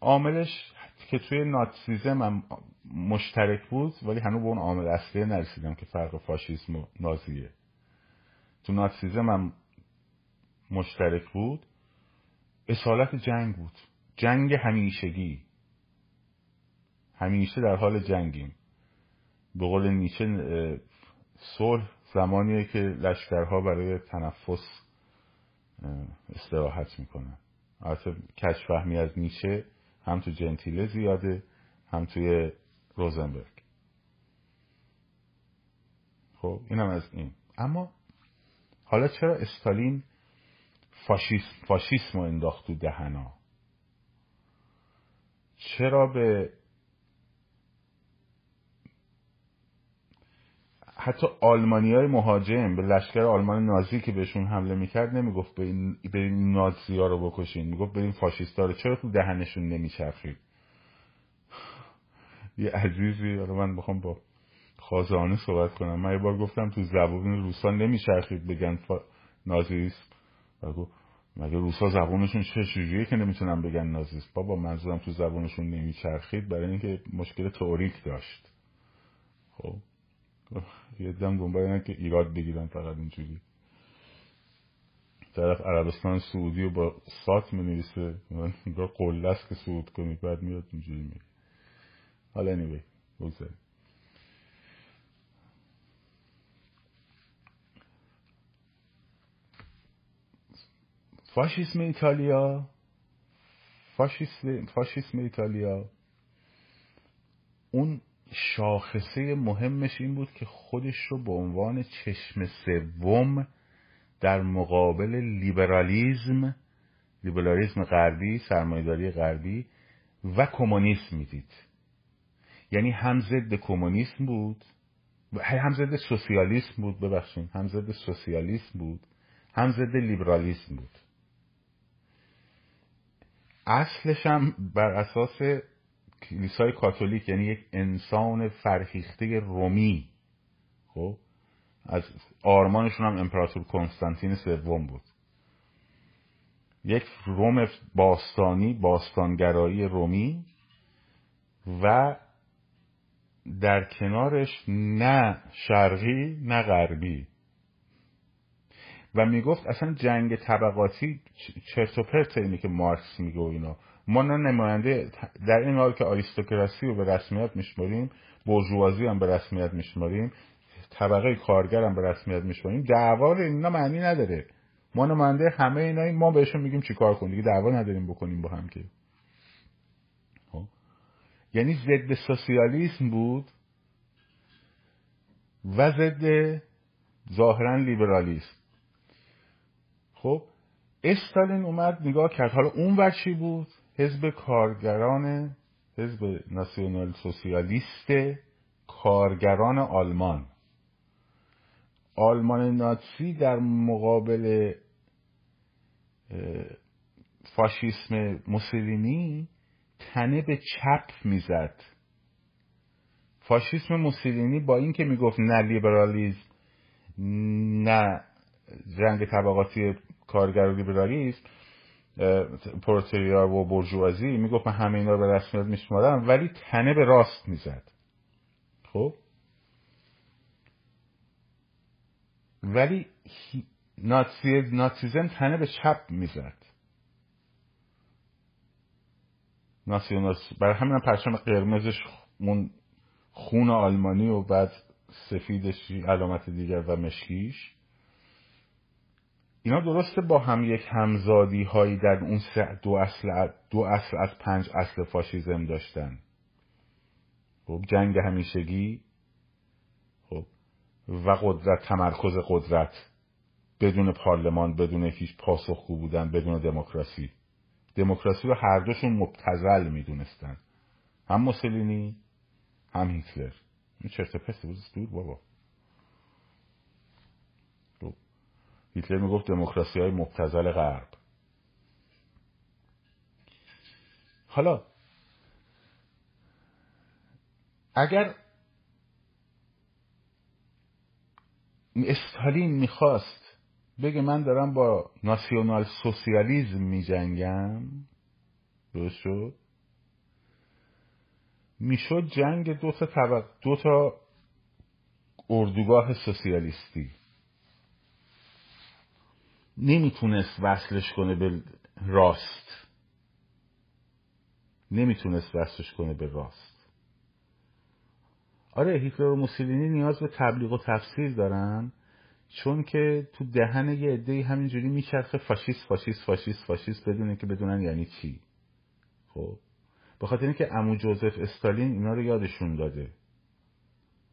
عاملش که توی ناتسیزم هم مشترک بود ولی هنوز به اون عامل اصلی نرسیدم که فرق فاشیسم و نازیه. تو ناتسیزم هم مشترک بود. اصالت جنگ بود. جنگ همیشگی. همیشه در حال جنگیم. به قول نیچه صلح زمانیه که لشکرها برای تنفس استراحت می‌کنن. البته کشفهمی از نیچه هم تو جنتیله زیاده هم توی روزنبرگ. خب اینم از این. اما حالا چرا استالین فاشیسم, فاشیسم رو انداخت تو دهنا؟ چرا به حتی آلمانی های مهاجم به لشکر آلمان نازی که بهشون حمله می‌کرد نمی‌گفت به این, نازی ها رو بکشین. می‌گفت به این فاشیست رو. چرا تو دهنشون نمیچرخید؟ یه عزیزی حالا من بخوام با خازانه صحبت کنم. من یه بار گفتم تو زبون روسان نمیچرخید بگن فا... نازیست. مگه روسا زبونشون چه چجوریه که نمی‌تونن بگن نازیست؟ بابا منظورم تو زبونشون نمیچرخید برای اینکه مشکل تئوریک داشت. خب؟ یه دم دنبال که ایراد بگیرن فقط اینجوری. طرف عربستان سعودی رو با سات می نویسه انگار قله است که سعود کنی بعد میاد اینجوری میگه. حالا anyway بگذاریم. فاشیسم ایتالیا. فاشیسم, فاشیسم ایتالیا. اون شاخصه مهمش این بود که خودش رو به عنوان چشم سوم در مقابل لیبرالیزم لیبرالیزم غربی سرمایهداری غربی و کمونیسم می‌دید. یعنی هم ضد کمونیسم بود هم ضد سوسیالیسم بود ببخشید هم ضد سوسیالیسم بود هم ضد لیبرالیسم بود. اصلش هم بر اساس کلیسای کاتولیک یعنی یک انسان فرهیخته رومی. خب؟ از آرمانشون هم امپراتور کنستانتین سوم بود. یک روم باستانی باستانگرایی رومی و در کنارش نه شرقی نه غربی. و می‌گفت اصلا جنگ طبقاتی چرت و پرت اینی که مارکس میگه و اینا. ما نه نماینده در این حال که آریستوکراسی رو به رسمیت میشماریم برجوازی هم به رسمیت میشماریم طبقه کارگر هم به رسمیت میشماریم دعوا اینا معنی نداره. ما نماینده همه اینا ما بهشون میگیم چیکار کن دیگه دعوا نداریم بکنیم با هم که. خب؟ یعنی ضد سوسیالیسم بود و ضد ظاهرا لیبرالیسم. خب؟ استالین اومد نگاه کرد. حالا اون ور چی بود؟ حزب کارگران حزب ناسیونال سوسیالیست کارگران آلمان. آلمان ناتسی در مقابل فاشیسم موسولینی تنه به چپ می‌زد. فاشیسم موسولینی با اینکه می‌گفت نه لیبرالیزم نه جنگ طبقاتی کارگر و لیبرالیسم پروتریا و برجوازی می‌گفت من همه اینا رو به رسمیت میشمارم ولی تنه به راست می‌زد. خب؟ ولی ناتسی ناتسیزم تنه به چپ می‌زد. ناسیونال برای همین پرچم قرمزش اون خون آلمانی و بعد سفیدش علامت دیگر و مشکیش. اینا درسته با هم یک همزادی هایی در اون دو اصل دو اصل از پنج اصل فاشیزم داشتن. خب جنگ همیشگی. خب و قدرت تمرکز قدرت. بدون پارلمان بدون هیچ پاسخگو بودن بدون دموکراسی. دموکراسی رو هر دوشون مبتزل می‌دونستن. هم موسولینی هم هیتلر. این چرت پست بود بابا. هیتلر می‌گفت دموکراسی های مبتزل غرب. حالا اگر استالین می‌خواست بگه من دارم با ناسیونال سوسیالیزم میجنگم درست شد؟ می‌شد جنگ دو تا طبق دو تا اردوگاه سوسیالیستی. نمی‌تونست وصلش کنه به راست. نمی‌تونست وصلش کنه به راست. آره هیتلر و موسولینی نیاز به تبلیغ و تفسیر دارن چون که تو دهن یه عده همینجوری میچرخه فاشیست فاشیست فاشیست فاشیست بدونه که بدونن یعنی چی. خب به خاطر اینکه امو جوزف استالین اینا رو یادشون داده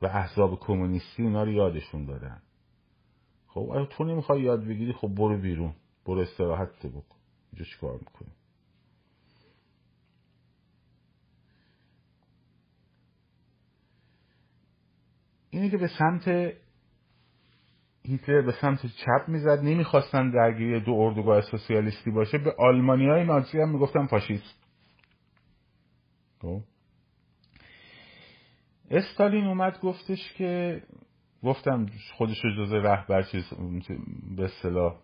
و احزاب کمونیستی اینا رو یادشون دادن. خب اگه تو نمی‌خوای یاد بگیری خب برو بیرون. برو استراحت بکن. اینجا چیکار می‌کنی؟ اینه که به سمت هیتلر به سمت چپ می‌زد. نمی‌خواستن درگیری دو اردوگاه سوسیالیستی باشه. به آلمانی های نازی هم می‌گفتن فاشیست. خب. استالین اومد گفتش که گفتم خودش جزء رهبر چیز به اصطلاح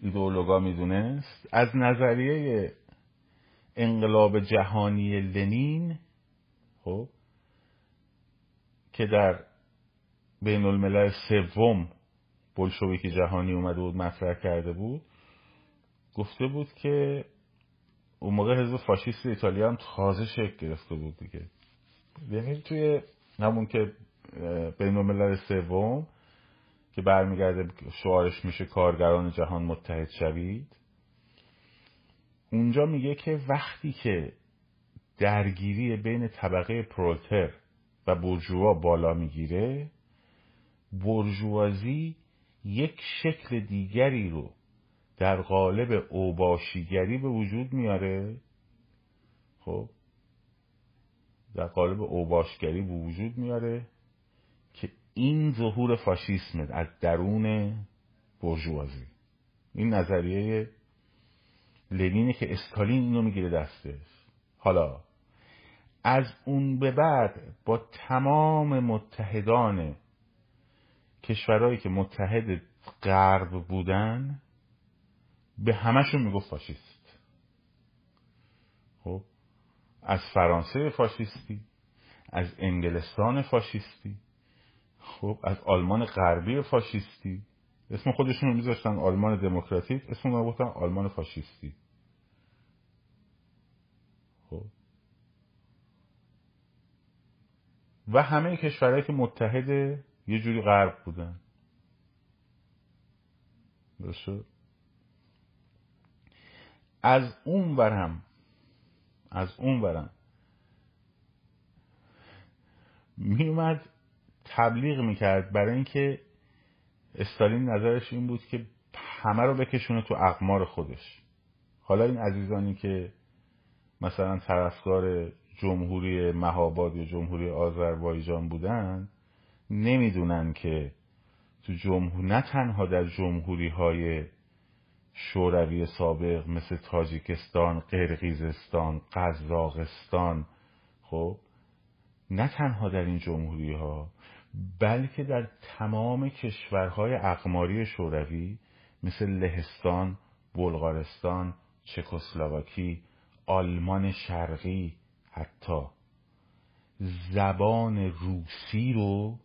ایدئولوگا می‌دونست. از نظریه انقلاب جهانی لنین خب که در بین الملل سوم بلشویک جهانی اومده بود مطرح کرده بود گفته بود که اون موقع حزب فاشیست ایتالیا هم تازه شکل گرفته بود دیگه. یعنی توی همون که بین الملل سوم که برمیگرده شعارش میشه کارگران جهان متحد شوید. اونجا میگه که وقتی که درگیری بین طبقه پرولتر و برجوا بالا می‌گیره برجوازی یک شکل دیگری رو در قالب اوباشیگری به وجود میاره. خب در قالب اوباشگری به وجود میاره. این ظهور فاشیسم از درون برجوازی. این نظریه لنینه که استالین اینو می‌گیره دستش. حالا از اون به بعد با تمام متحدان کشورهایی که متحد غرب بودن به همشون می‌گفت فاشیست. خب از فرانسه فاشیستی از انگلستان فاشیستی خب از آلمان غربی فاشیستی. اسم خودشون رو میذاشتن آلمان دموکراتیک اسم رو آلمان فاشیستی. خب. و همه کشورهایی که متحد یه جوری غرب بودن. درسته؟ از اون برم از اون برم میومد تبلیغ می‌کرد برای اینکه استالین نظرش این بود که همه رو بکشونه تو اقمار خودش. حالا این عزیزانی که مثلا طرفدار جمهوری مهاباد یا جمهوری آذربایجان بودن نمی‌دونن که تو جمهور نه تنها در جمهوری های شوروی سابق مثل تاجیکستان، قرقیزستان، قزاقستان خب نه تنها در این جمهوری ها بلکه در تمام کشورهای اقماری شوروی مثل لهستان، بلغارستان، چکسلواکی، آلمان شرقی حتی زبان روسی رو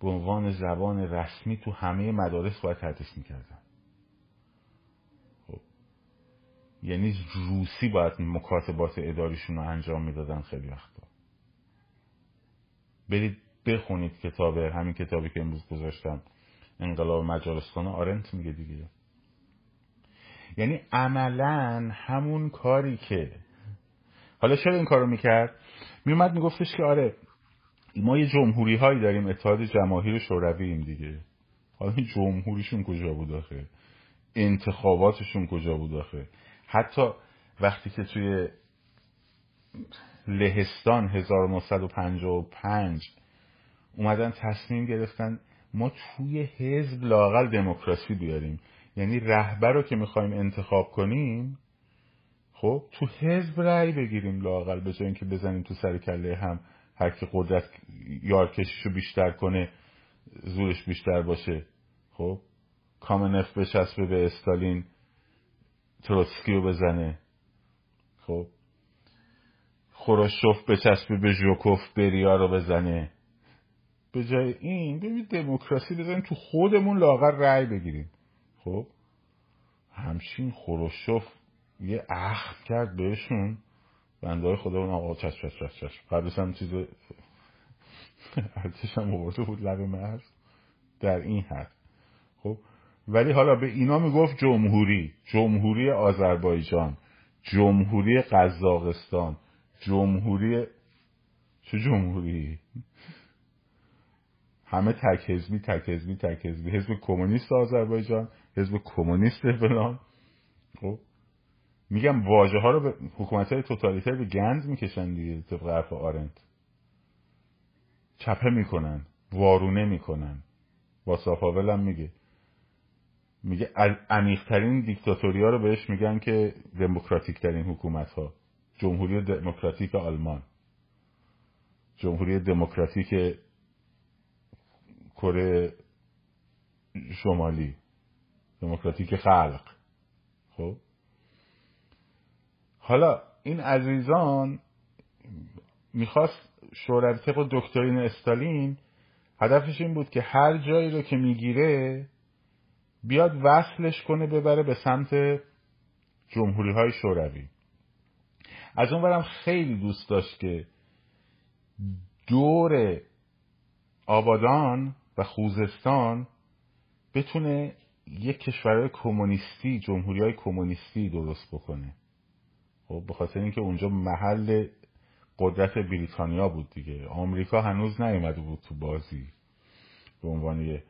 به عنوان زبان رسمی تو همه مدارس باید تدریس می‌کردن. خب یعنی روسی باید مکاتبات اداریشون رو انجام می‌دادن خیلی وقتا. برید بخونید کتاب همین کتابی که امروز گذاشتم انقلاب مجارستان آرنت میگه دیگه. یعنی عملا همون کاری که حالا چرا این کارو می‌کرد؟ میومد میگفتش که آره ما یه جمهوری هایی داریم اتحاد جماهیر شوروی دیگه. حالا این جمهوریشون کجا بود آخه؟ انتخاباتشون کجا بود آخه؟ حتی وقتی که توی لهستان 1955 اومدن تصمیم گرفتن ما توی حزب لاقل دموکراسی بیاریم. یعنی رهبر رو که می‌خوایم انتخاب کنیم خب تو حزب رأی بگیریم لاقل به اینکه بزنیم تو سر کله هم هر کی قدرت یارکشیشو بیشتر کنه زورش بیشتر باشه. خب کامنف بچسبه به استالین تروتسکی رو بزنه. خب خروشوف بچسبه به ژوکوف بریا رو بزنه. به جای این ببینید دموکراسی بزنیم تو خودمون لاغر رأی بگیریم. خب؟ همچین خروشوف یه اخم کرد بهشون. بنده خدا آقا چش چش چش چش. قبلش هم چیز ارتش هم آورده بود لب مرز. در این حد. خب؟ ولی حالا به اینا می‌گفت جمهوری. جمهوری آذربایجان. جمهوری قزاقستان. جمهوری چه جمهوری؟ همه تک حزبی تک حزبی تک حزبی حزب کمونیست آذربایجان حزب کمونیست فلان. خب؟ میگم واژه ها رو به حکومت های توتالیتر به گند می‌کشن دیگه طبق حرف آرنت. چپه می‌کنن وارونه می‌کنن. با صافاول هم میگه. میگه عمیقترین دیکتاتوری ها رو بهش میگن که دموکراتیک ترین حکومت ها جمهوری دموکراتیک آلمان. جمهوری دموکراتیک کره شمالی دموکراتیک خلق. خب؟ حالا این عزیزان می‌خواست شوروی طبق دکترین استالین هدفش این بود که هر جایی رو که می‌گیره بیاد وصلش کنه ببره به سمت جمهوری های شوروی. از اون خیلی دوست داشت که دور آبادان و خوزستان بتونه یک کشورهای کمونیستی جمهوری های کمونیستی درست بکنه. خب به خاطر اینکه اونجا محل قدرت بریتانیا بود دیگه. آمریکا هنوز نیومده بود تو بازی به عنوان یه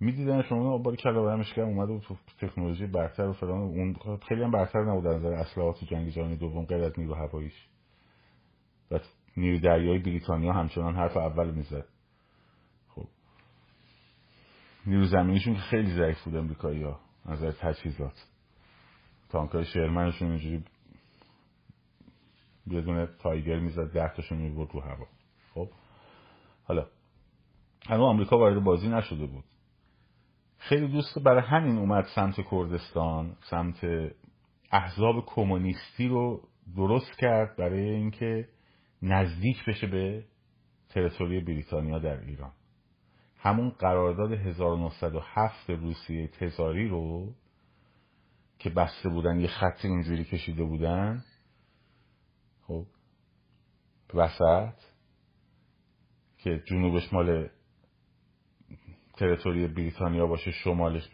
می‌دیدن شما باری کلا برمش کرد اومده بود تو تکنولوژی برتر و فلان. اون خیلی هم برتر نبود از نظر اصلاحات جنگ جهانی دوم غیر از نیرو هواییش و نیرو دریایی بریتانیا همچنان حرف اول می‌زد. نیرو زمینیشون که خیلی ضعیف بود امریکایی ها نظر تجهیزات. تانکای شرمنشون اینجوری یه دونه تایگر می‌زد ده تاشون می‌برد رو هوا. خب؟ حالا هنوز آمریکا وارد بازی نشده بود. خیلی دوست برای همین اومد سمت کردستان سمت احزاب کمونیستی رو درست کرد برای اینکه نزدیک بشه به تریتوری بریتانیا در ایران. همون قرارداد 1907 روسیه تزاری رو که بسته بودن یه خط اینجوری کشیده بودن. خب وسط که جنوبش مال تریتوری بریتانیا باشه شمالش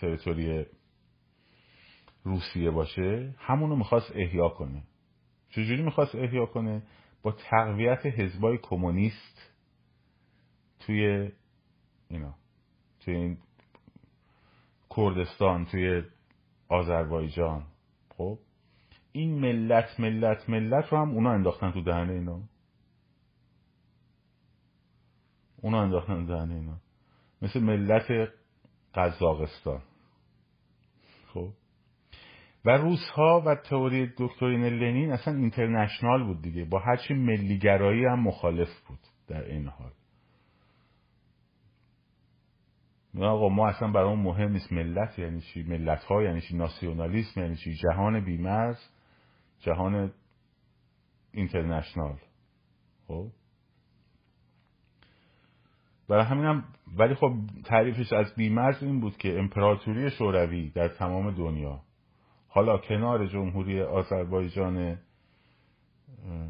تریتوری روسیه باشه همونو می‌خواست احیا کنه. چجوری می‌خواست احیا کنه؟ با تقویت حزبای کمونیست توی اینا. توی این کردستان توی آذربایجان. خب؟ این ملت ملت ملت رو هم اونا انداختن تو دهنه اینا. اونا انداختن دهنه اینا. مثل ملت قزاقستان. خب؟ و روس ها و تئوری دکترین لنین اصلا اینترنشنال بود دیگه. با هرچی ملیگرایی هم مخالف بود در این حال. آقا ما اصلا برای مهم نیست ملت یعنی چی؟ ملت ها یعنی چی؟ ناسیونالیسم یعنی چی؟ جهان بیمرز جهان اینترنشنال. خب؟ برای همینم ولی خب تعریفش از بیمرز این بود که امپراتوری شوروی در تمام دنیا حالا کنار جمهوری آذربایجان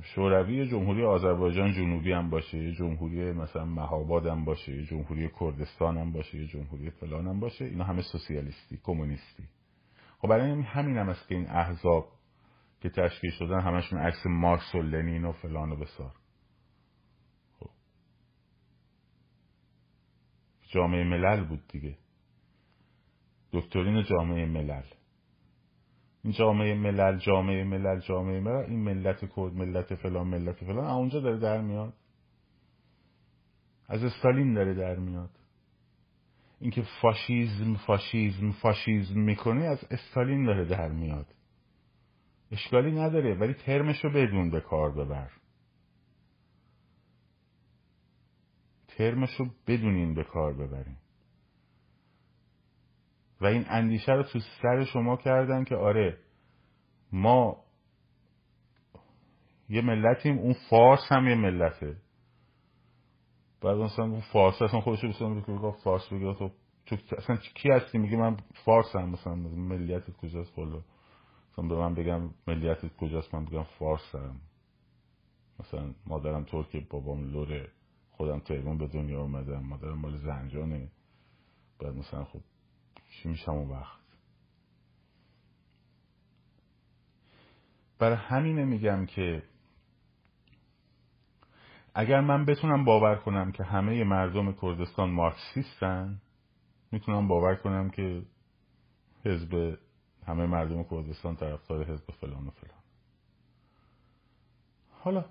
شوروی جمهوری آذربایجان جنوبی هم باشه جمهوری مثلا مهاباد هم باشه جمهوری کردستان هم باشه جمهوری فلان هم باشه اینا همه سوسیالیستی کمونیستی. خب برای همین هم است که این احزاب که تشکیل شدن همشون عکس مارکس و لنین و فلان و بسار. خب. جامعه ملل بود دیگه. دکترین جامعه ملل. جامعه ملل جامعه ملل جامعه ملل این ملت کرد ملت فلان ملت فلان. اونجا داره در میاد. از استالین داره در میاد. اینکه فاشیزم فاشیزم فاشیزم می‌کنه از استالین داره در میاد. اشکالی نداره ولی ترمش رو بدون به کار ببر. ترمش رو بدونین به کار ببرین و این اندیشه رو تو سر شما کردن که آره ما یه ملتیم اون فارس هم یه ملته. بعد مثلا اون فارس اصلا خودشو بسیدن که فارس بگه تو تو اصلا کی هستی؟ میگه من فارس هم مثلا ملیت کجاست؟ خلا مثلا به من بگم ملیت کجاست من بگم فارس هم. مثلا مادرم ترک بابام لوره خودم تهران به دنیا اومدم مادرم مال زنجانه. بعد مثلا خب چی میشم اون وقت برای همینه میگم که اگر من بتونم باور کنم که همه مردم کردستان مارکسیستن می‌تونم باور کنم که حزب همه مردم کردستان طرفدار حزب فلان و فلان. حالا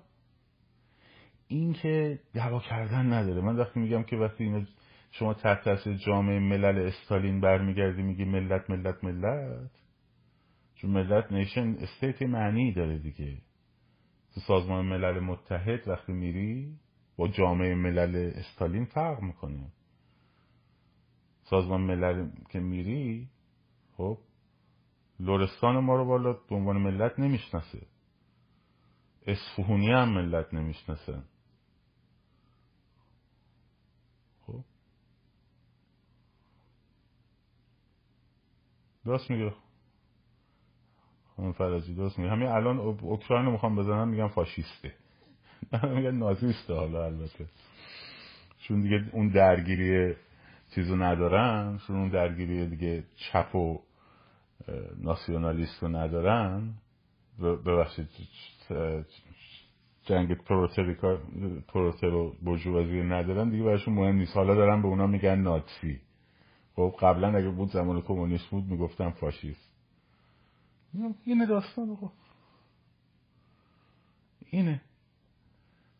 این که دعوا کردن نداره. من وقتی میگم که وقتی اینا شما تحت تاثیر جامعه ملل استالین برمیگردی میگی ملت ملت ملت؟ چون ملت نیشن استیت معنی داره دیگه. سازمان ملل متحد وقتی میری با جامعه ملل استالین فرق می‌کنه. سازمان ملل که میری خب لورستان ما رو بالا به عنوان ملت نمی‌شناسه. اصفهونی هم ملت نمی‌شناسه خب درست میگه. خانم فرجی درست میگه. همین الان اوکراین رو می‌خوام بزنم میگم فاشیسته. میگن نازیسته حالا البته. چون دیگه اون درگیری چیزو ندارن چون اون درگیری دیگه چپ و ناسیونالیست رو ندارن. ببخشید جنگ پروتر و برجوازی ندارن دیگه براشون مهم نیست. حالا دارن به اونا میگن ناتسی. خب قبلا اگه بود زمان کمونیست بود می‌گفتن فاشیست. اینه داستان خب اینه.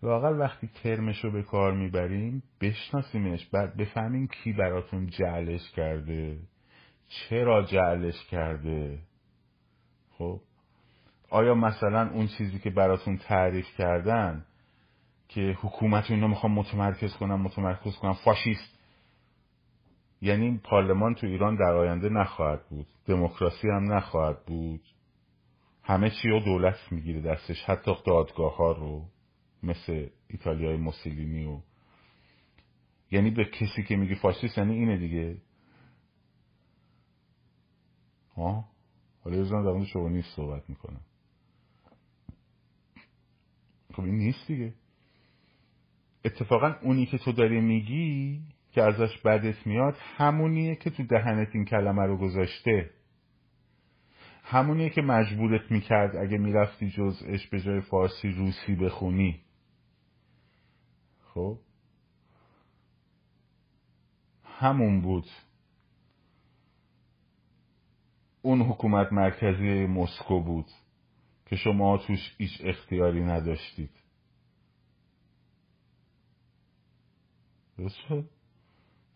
واقعا وقتی ترمش رو به کار می‌بریم بشناسیمش بعد بفهمیم کی براتون جعلش کرده چرا جعلش کرده. خب؟ آیا مثلا اون چیزی که براتون تعریف کردن که حکومت اینا می‌خوام متمرکز کنم متمرکز کنم فاشیست. یعنی پارلمان تو ایران در آینده نخواهد بود. دموکراسی هم نخواهد بود. همه چی رو دولت می‌گیره دستش حتی دادگاه ها رو مثل ایتالیای موسولینی و یعنی به کسی که میگی فاشیست یعنی اینه دیگه. ها حالا یه زن در مورد نیست صحبت می‌کنم. خب این نیست دیگه. اتفاقا اونی که تو داری میگی که ازش بدت میاد همونیه که تو دهنت این کلمه رو گذاشته. همونیه که مجبورت می‌کرد اگه می‌رفتی جزش به جای فارسی روسی بخونی. خب؟ همون بود. اون حکومت مرکزی مسکو بود که شما توش هیچ اختیاری نداشتید.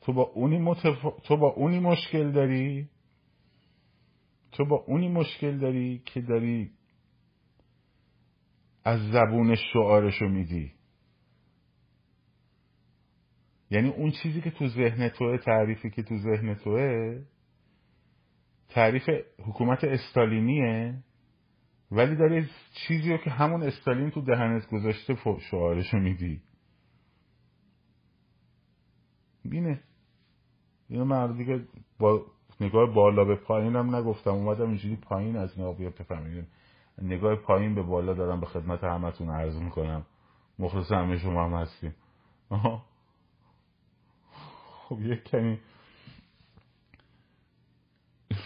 تو با اونی متف... تو با اونی مشکل داری؟ تو با اونی مشکل داری که داری از زبون شعارشو میدی یعنی اون چیزی که تو ذهن توه تعریفی که تو ذهن توه تعریف حکومت استالینیه ولی داری چیزی رو که همون استالین تو دهنت گذاشته شعارشو میدی بینه. اینو من دیگه با نگاه بالا به پایینم نگفتم اومدم اینجوری پایین از نگاه بفهمید نگاه پایین به بالا دارم به خدمت همتون عرض می‌کنم. مخلص همه شما هم هستیم خب یک کمی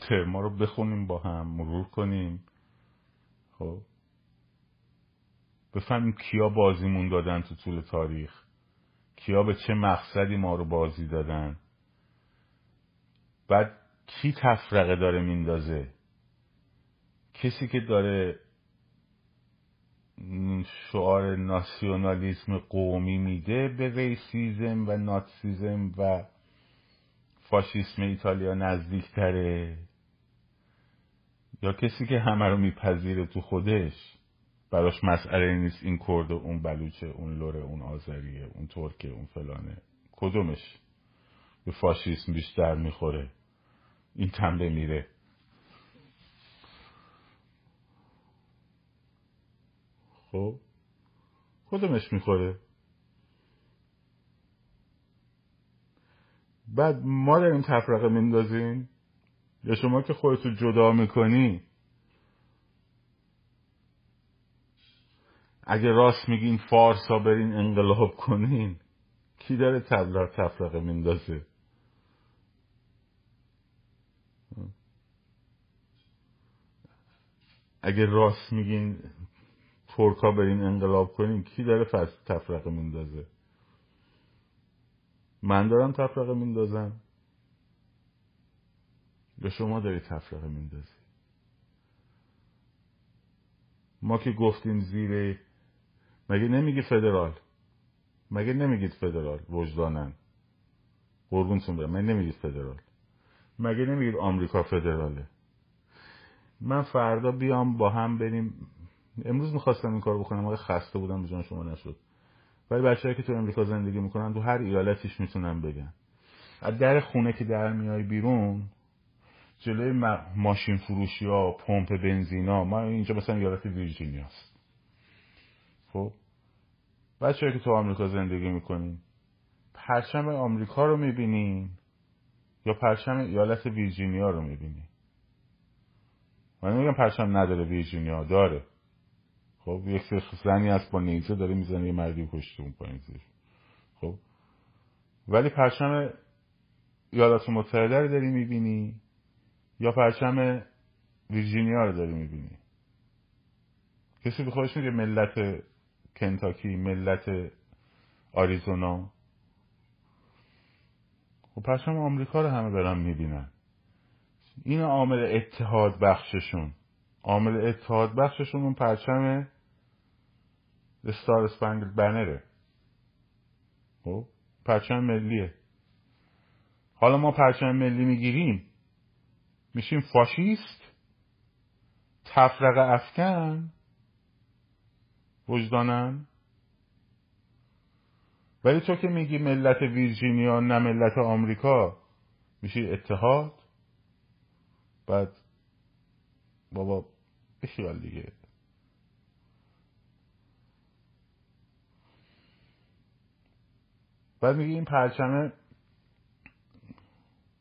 ترما رو بخونیم با هم مرور کنیم. خب. بفهمیم کیا بازیمون دادن تو طول تاریخ. کیا به چه مقصدی ما رو بازی دادن. بعد کی تفرقه داره میندازه؟ کسی که داره شعار ناسیونالیسم قومی میده به ریسیزم و ناتسیزم و فاشیسم ایتالیا نزدیکتره؟ یا کسی که همه رو میپذیره تو خودش؟ براش مسئله نیست این کرد اون بلوچه اون لوره اون آذریه اون ترکه اون فلانه. کدومش؟ به فاشیسم بیشتر می‌خوره. این تنبه میره. خب. کدومش می‌خوره. بعد ما داریم تفرقه میندازیم. یا شما که خودتو جدا می‌کنی. اگه راست میگین فارسا برین انقلاب کنین کی داره تبلر تفرقه میندازه؟ اگه راست میگین ترکا برین انقلاب کنین کی داره تفرقه میندازه؟ من دارم تفرقه میندازم؟ به شما داری تفرقه میندازی ما که گفتیم زیر مگه نمیگی فدرال؟ مگه نمیگید فدرال؟ وجدانن. قربونتون برم. مگه نمیگید فدرال؟ مگه نمیگید آمریکا فدراله؟ من فردا بیام با هم بریم. امروز می‌خواستم این کار بکنم آقای خسته بودم به جان شما نشد. ولی بچه‌ای که تو امریکا زندگی می‌کنن تو هر ایالتیش می‌تونن بگن. از در خونه که در میای بیرون جلوی ماشین فروشی ها پمپ بنزینا ما اینجا مثلا ایالت ویرجینیا است خب؟ بچه که تو آمریکا زندگی می‌کنین پرچم آمریکا رو می‌بینین یا پرچم ایالت ویرجینیا رو می‌بینین؟ من نمیگم پرچم نداره ویرجینیا داره. خب یک زنی هست با نیزه داره می‌زنه یه مردی کشته اون پایین خب ولی پرچم ایالات متحده رو داری می‌بینی؟ یا پرچم ویرجینیا رو داری می‌بینی؟ کسی به خودش میگه ملت کنتاکی ملت آریزونا؟ خب پرچم آمریکا رو همه برن می‌بینن. این عامل اتحاد بخششون. عامل اتحاد بخششون اون پرچم استار اسپنگل بنره خب پرچم ملیه. حالا ما پرچم ملی می‌گیریم. میشیم فاشیست؟ تفرقه افکن؟ وجدانن؟ ولی تو که میگی ملت ویرجینیا نه ملت آمریکا میشی اتحاد؟ بعد بابا بخیال دیگه. بعد میگی این پرچمه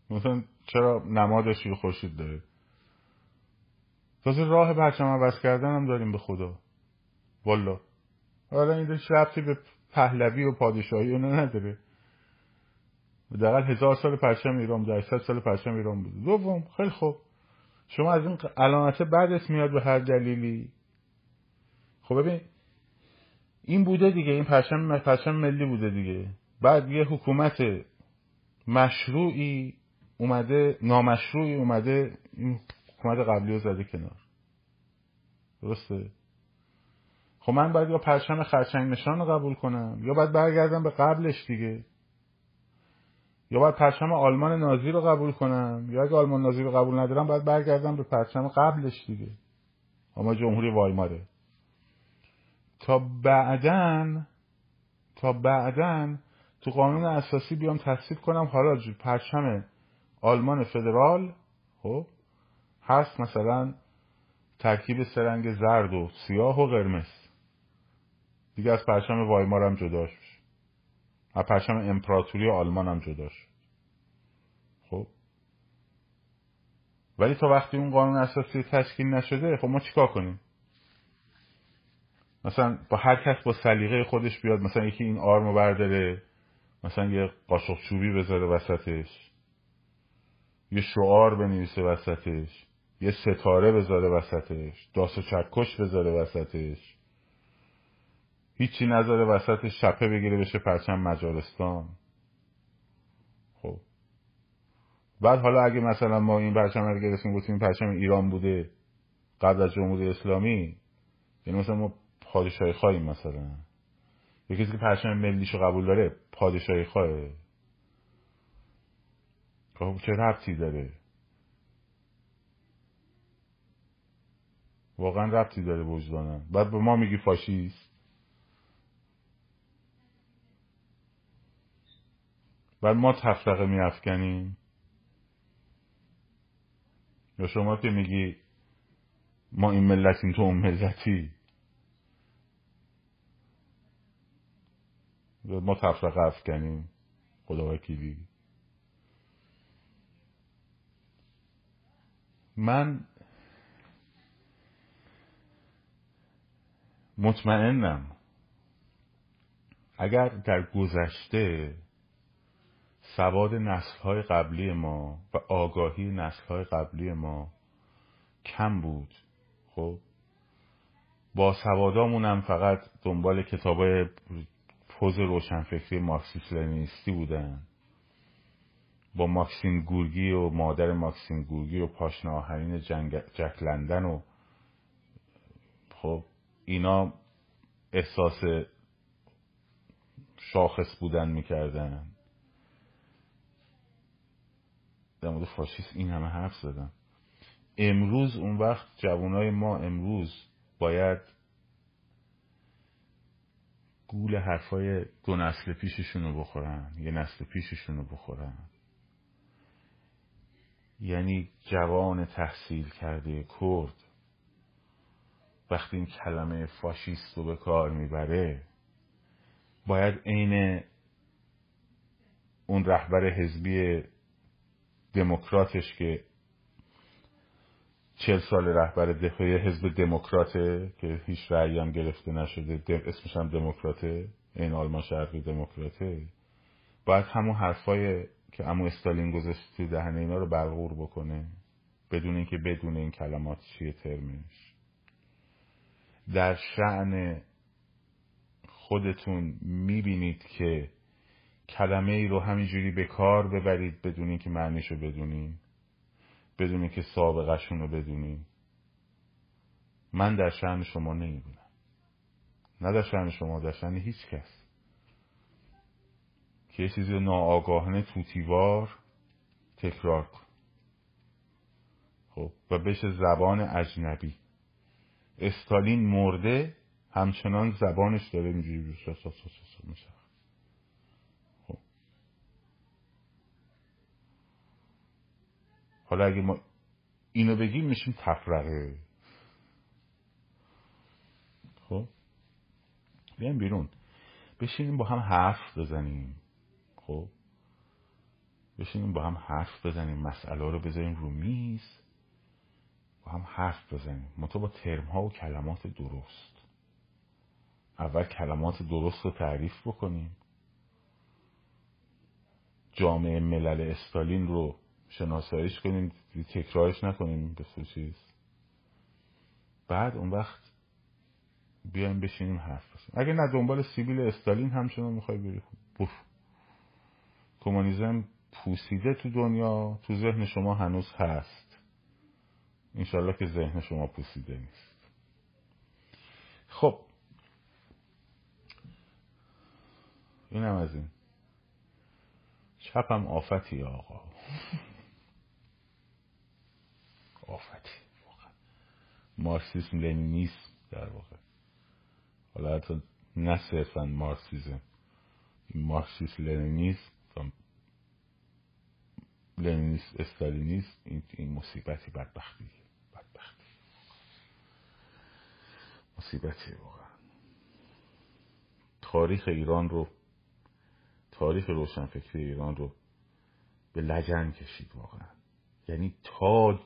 مثلا چرا نمادش یه خورشید داره؟ تازه راه پرچم عوض کردن هم داریم به خدا. والا. حالا این داشت رفتی به پهلوی و پادشاهی اونو نداره. حداقل هزار سال پرچم ایران 800 سال پرچم ایران بوده دوم خیلی خوب. شما از این علامت بعدش میاد به هر دلیلی. خب ببین این بوده دیگه این پرچم پرچم ملی بوده دیگه. بعد یه حکومت مشروعی اومده نامشروعی اومده این حکومت قبلی رو زده کنار. درسته؟ خب من باید یا پرچم خرچنگ نشان رو قبول کنم یا باید برگردم به قبلش دیگه؟ یا باید پرچم آلمان نازی رو قبول کنم؟ یا اگه آلمان نازی رو قبول ندارم باید برگردم به پرچم قبلش دیگه. اما جمهوری وایماره. تا بعدن تا بعدن تو قانون اساسی بیام تصدیق کنم حالا پرچم آلمان فدرال خب هست مثلا ترکیب سرنگ زرد و سیاه و قرمز. دیگه از پرچم وایمار هم جداش از پرچم امپراتوری آلمان هم جداش خب. ولی تا وقتی اون قانون اساسی تشکیل نشده خب ما چیکار کنیم؟ مثلا با هر کس با سلیقه خودش بیاد مثلا یکی این آرمو برداره مثلا یه قاشق چوبی بذاره وسطش. یه شعار بنویسه وسطش. یه ستاره بذاره وسطش. داس و چکش بذاره وسطش. هیچی نذاره وسطش شپه بگیره بشه پرچم مجارستان. خب. بعد حالا اگه مثلا ما این پرچم رو گرفتیم گفتیم این پرچم ایران بوده قبل از جمهوری اسلامی یعنی مثلا ما پادشاهی خواهیم مثلا. یه کسی که پرچم ملیشو قبول داره پادشاهی خواهه. خب چه ربطی داره؟ واقعا ربطی داره وجدانم. بعد به ما میگی فاشیست. بعد ما تفرقه میافکنیم؟ یا شما که میگی ما این ملتیم تو اون ملتی؟ ما تفرقه افکنیم؟ خدا وکیلی. من مطمئنم اگر در گذشته سواد نسل های قبلی ما و آگاهی نسل های قبلی ما کم بود. خب با سوادامون هم فقط دنبال کتاب پوز روشنفکری مارکسیست لنینیستی بودن. با ماکسیم گورگی و مادر ماکسیم گورگی و پاشنه آهرین جک لندن و خب اینا احساس شاخص بودن می‌کردن. در مورد فاشیست این همه حرف زدن امروز اون وقت جوانای ما امروز باید گول حرفای دو نسل پیششون رو بخورن یه نسل پیششون رو بخورن. یعنی جوان تحصیل کرده کرد وقتی این کلمه فاشیست رو به کار می‌بره باید عین اون رهبر حزبی دموکراتش که چل سال رهبر دفاعی حزب دموکراته که هیچ رأی هم گرفته نشده اسمش هم دموکراته این آلمان شرقی دموکراته. باید همون حرفای که امو استالین گذاشت تو دهنه اینا رو بلغور بکنه بدون اینکه بدون این کلمات چیه ترمش در شعن خودتون می‌بینید که کلمه ای رو همینجوری به کار ببرید بدون اینکه معنیشو بدونین بدون اینکه سابقهشون رو بدونین من در شعن شما نمی‌بینم. نه در شعن شما در شعن هیچ کس. که یه چیزی ناآگاهانه توتیوار تکرار کن. خب و بشه زبان اجنبی. استالین مرده همچنان زبانش داره اینجوری میشه خب حالا اگه ما اینو بگیم میشیم تفرقه. خب؟ بیایم بیرون. بشینیم با هم حرف بزنیم. خب؟ بشینیم با هم حرف بزنیم. مسئله رو بذاریم رو میز. با هم حرف بزنیم. منطقه با ترم ها و کلمات درست. اول کلمات درست رو تعریف بکنیم. جامعه ملل استالین رو شناساییش کنیم تکرارش نکنیم به چیز. بعد اون وقت بیایم بشینیم حرف بزنیم. اگه نه دنبال سیبیل استالین همچنان می‌خوای بری بف کمونیزم پوسیده تو دنیا تو ذهن شما هنوز هست. انشالله که ذهن شما پوسیده نیست. خب. اینم از این. چپم آفتی آقا. آفتی. مارکسیسم لنینیسم در واقع. حالا حتی نه صرفا مارکسیزم. مارکسیسم لنینیسم لنینیست استالینیست این, این مصیبتی بدبختی. بدبختی. مصیبتی واقعا. تاریخ ایران رو تاریخ روشنفکری ایران رو به لجن کشید واقعا. یعنی تا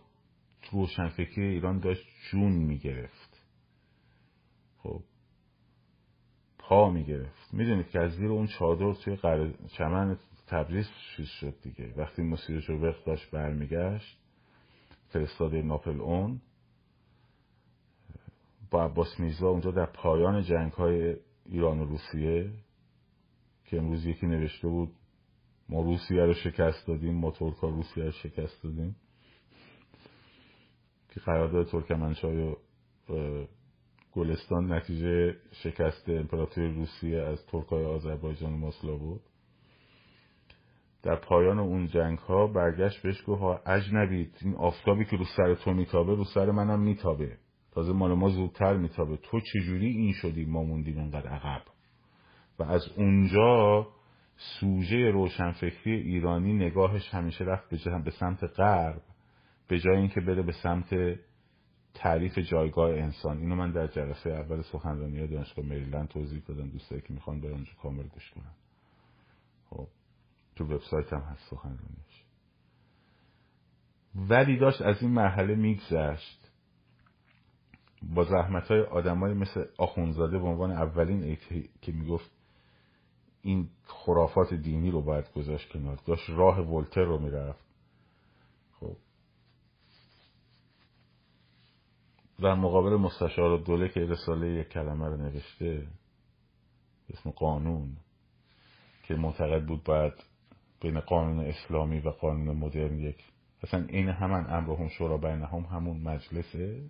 روشنفکری ایران داشت جون می‌گرفت. خب پا می‌گرفت. می‌دونید که از زیر اون چادر توی چمن تبریز چیز شد دیگه. وقتی مسیرش رو وقت داشت برمیگشت فرستاده ناپل اون با عباس میزا اونجا در پایان جنگ های ایران و روسیه که امروز یکی نوشته بود ما روسیه رو شکست دادیم ما ترکا روسیه رو شکست دادیم. که قرارداد ترکمنچای و گلستان نتیجه شکست امپراتوری روسیه از ترکای آذربایجان و ماسلا بود. در پایان اون جنگ ها برگشت بهش گفت ها اجنبی این آفتابی که رو سر تو میتابه رو سر منم میتابه. تازه مال ما زودتر میتابه. تو چجوری این شدی ما موندیم انقدر عقب؟ و از اونجا سوژه روشنفکری ایرانی نگاهش همیشه رفت به سمت غرب. به جای اینکه بره به سمت تعریف جایگاه انسان. اینو من در جلسه اول سخنرانی دانشگاه مریلند توضیح دادم. دوستایی که می‌خوان برن اونجا کامل گوش کنن. خب تو وبسایت هم هست سخنرانیش. ولی داشت از این مرحله میگذشت. با زحمت های آدمای مثل آخونزاده به عنوان اولین که می‌گفت این خرافات دینی رو باید گذاشت کنار. داشت راه ولتر رو می‌رفت خب در مقابل مستشار دوله که رساله یک کلمه رو نوشته اسم قانون که معتقد بود باید بین قانون اسلامی و قانون مدرن یک اصلا این همان امرهم شورا بینهم همون مجلسه.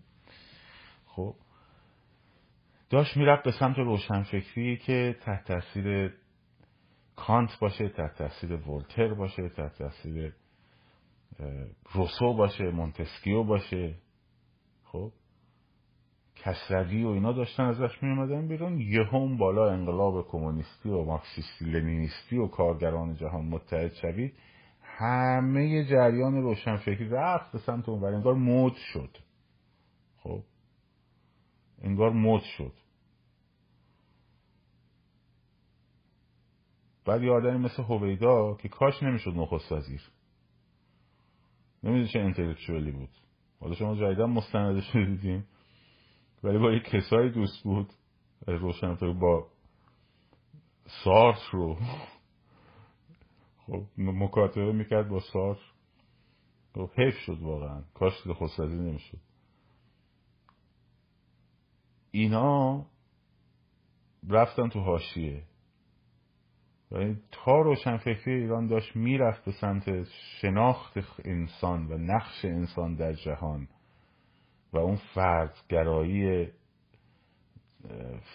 خب داشت می‌رفت به سمت روشنفکری که تحت تاثیر کانت باشه تحت تاثیر ولتر باشه تحت تاثیر روسو باشه مونتسکیو باشه. خب کسروی و اینا داشتن ازش می اومدن بیرون. یه هم بالا انقلاب کمونیستی و مارکسیستی لنینیستی و کارگران جهان متحد شوید. همه جریان روشنفکری رفت به سمت اون انگار مد شد. خب؟ انگار مد شد. بعد یه آدمی مثل هویدا که کاش نمی‌شد نخست وزیر. نمی‌دونی چه انتلیکچوالی بود. حالا شما جایدن مستندش دیدیم ولی با یک کسایی دوست بود. روشن با سارت رو. خب مکاتبه می‌کرد با سار خب حیف شد واقعا. کاش خودسازی نمی‌شد. اینا رفتن تو حاشیه. و تا روشنفکری ایران داشت می‌رفت به سمت شناخت انسان و نقش انسان در جهان. و اون فردگرایی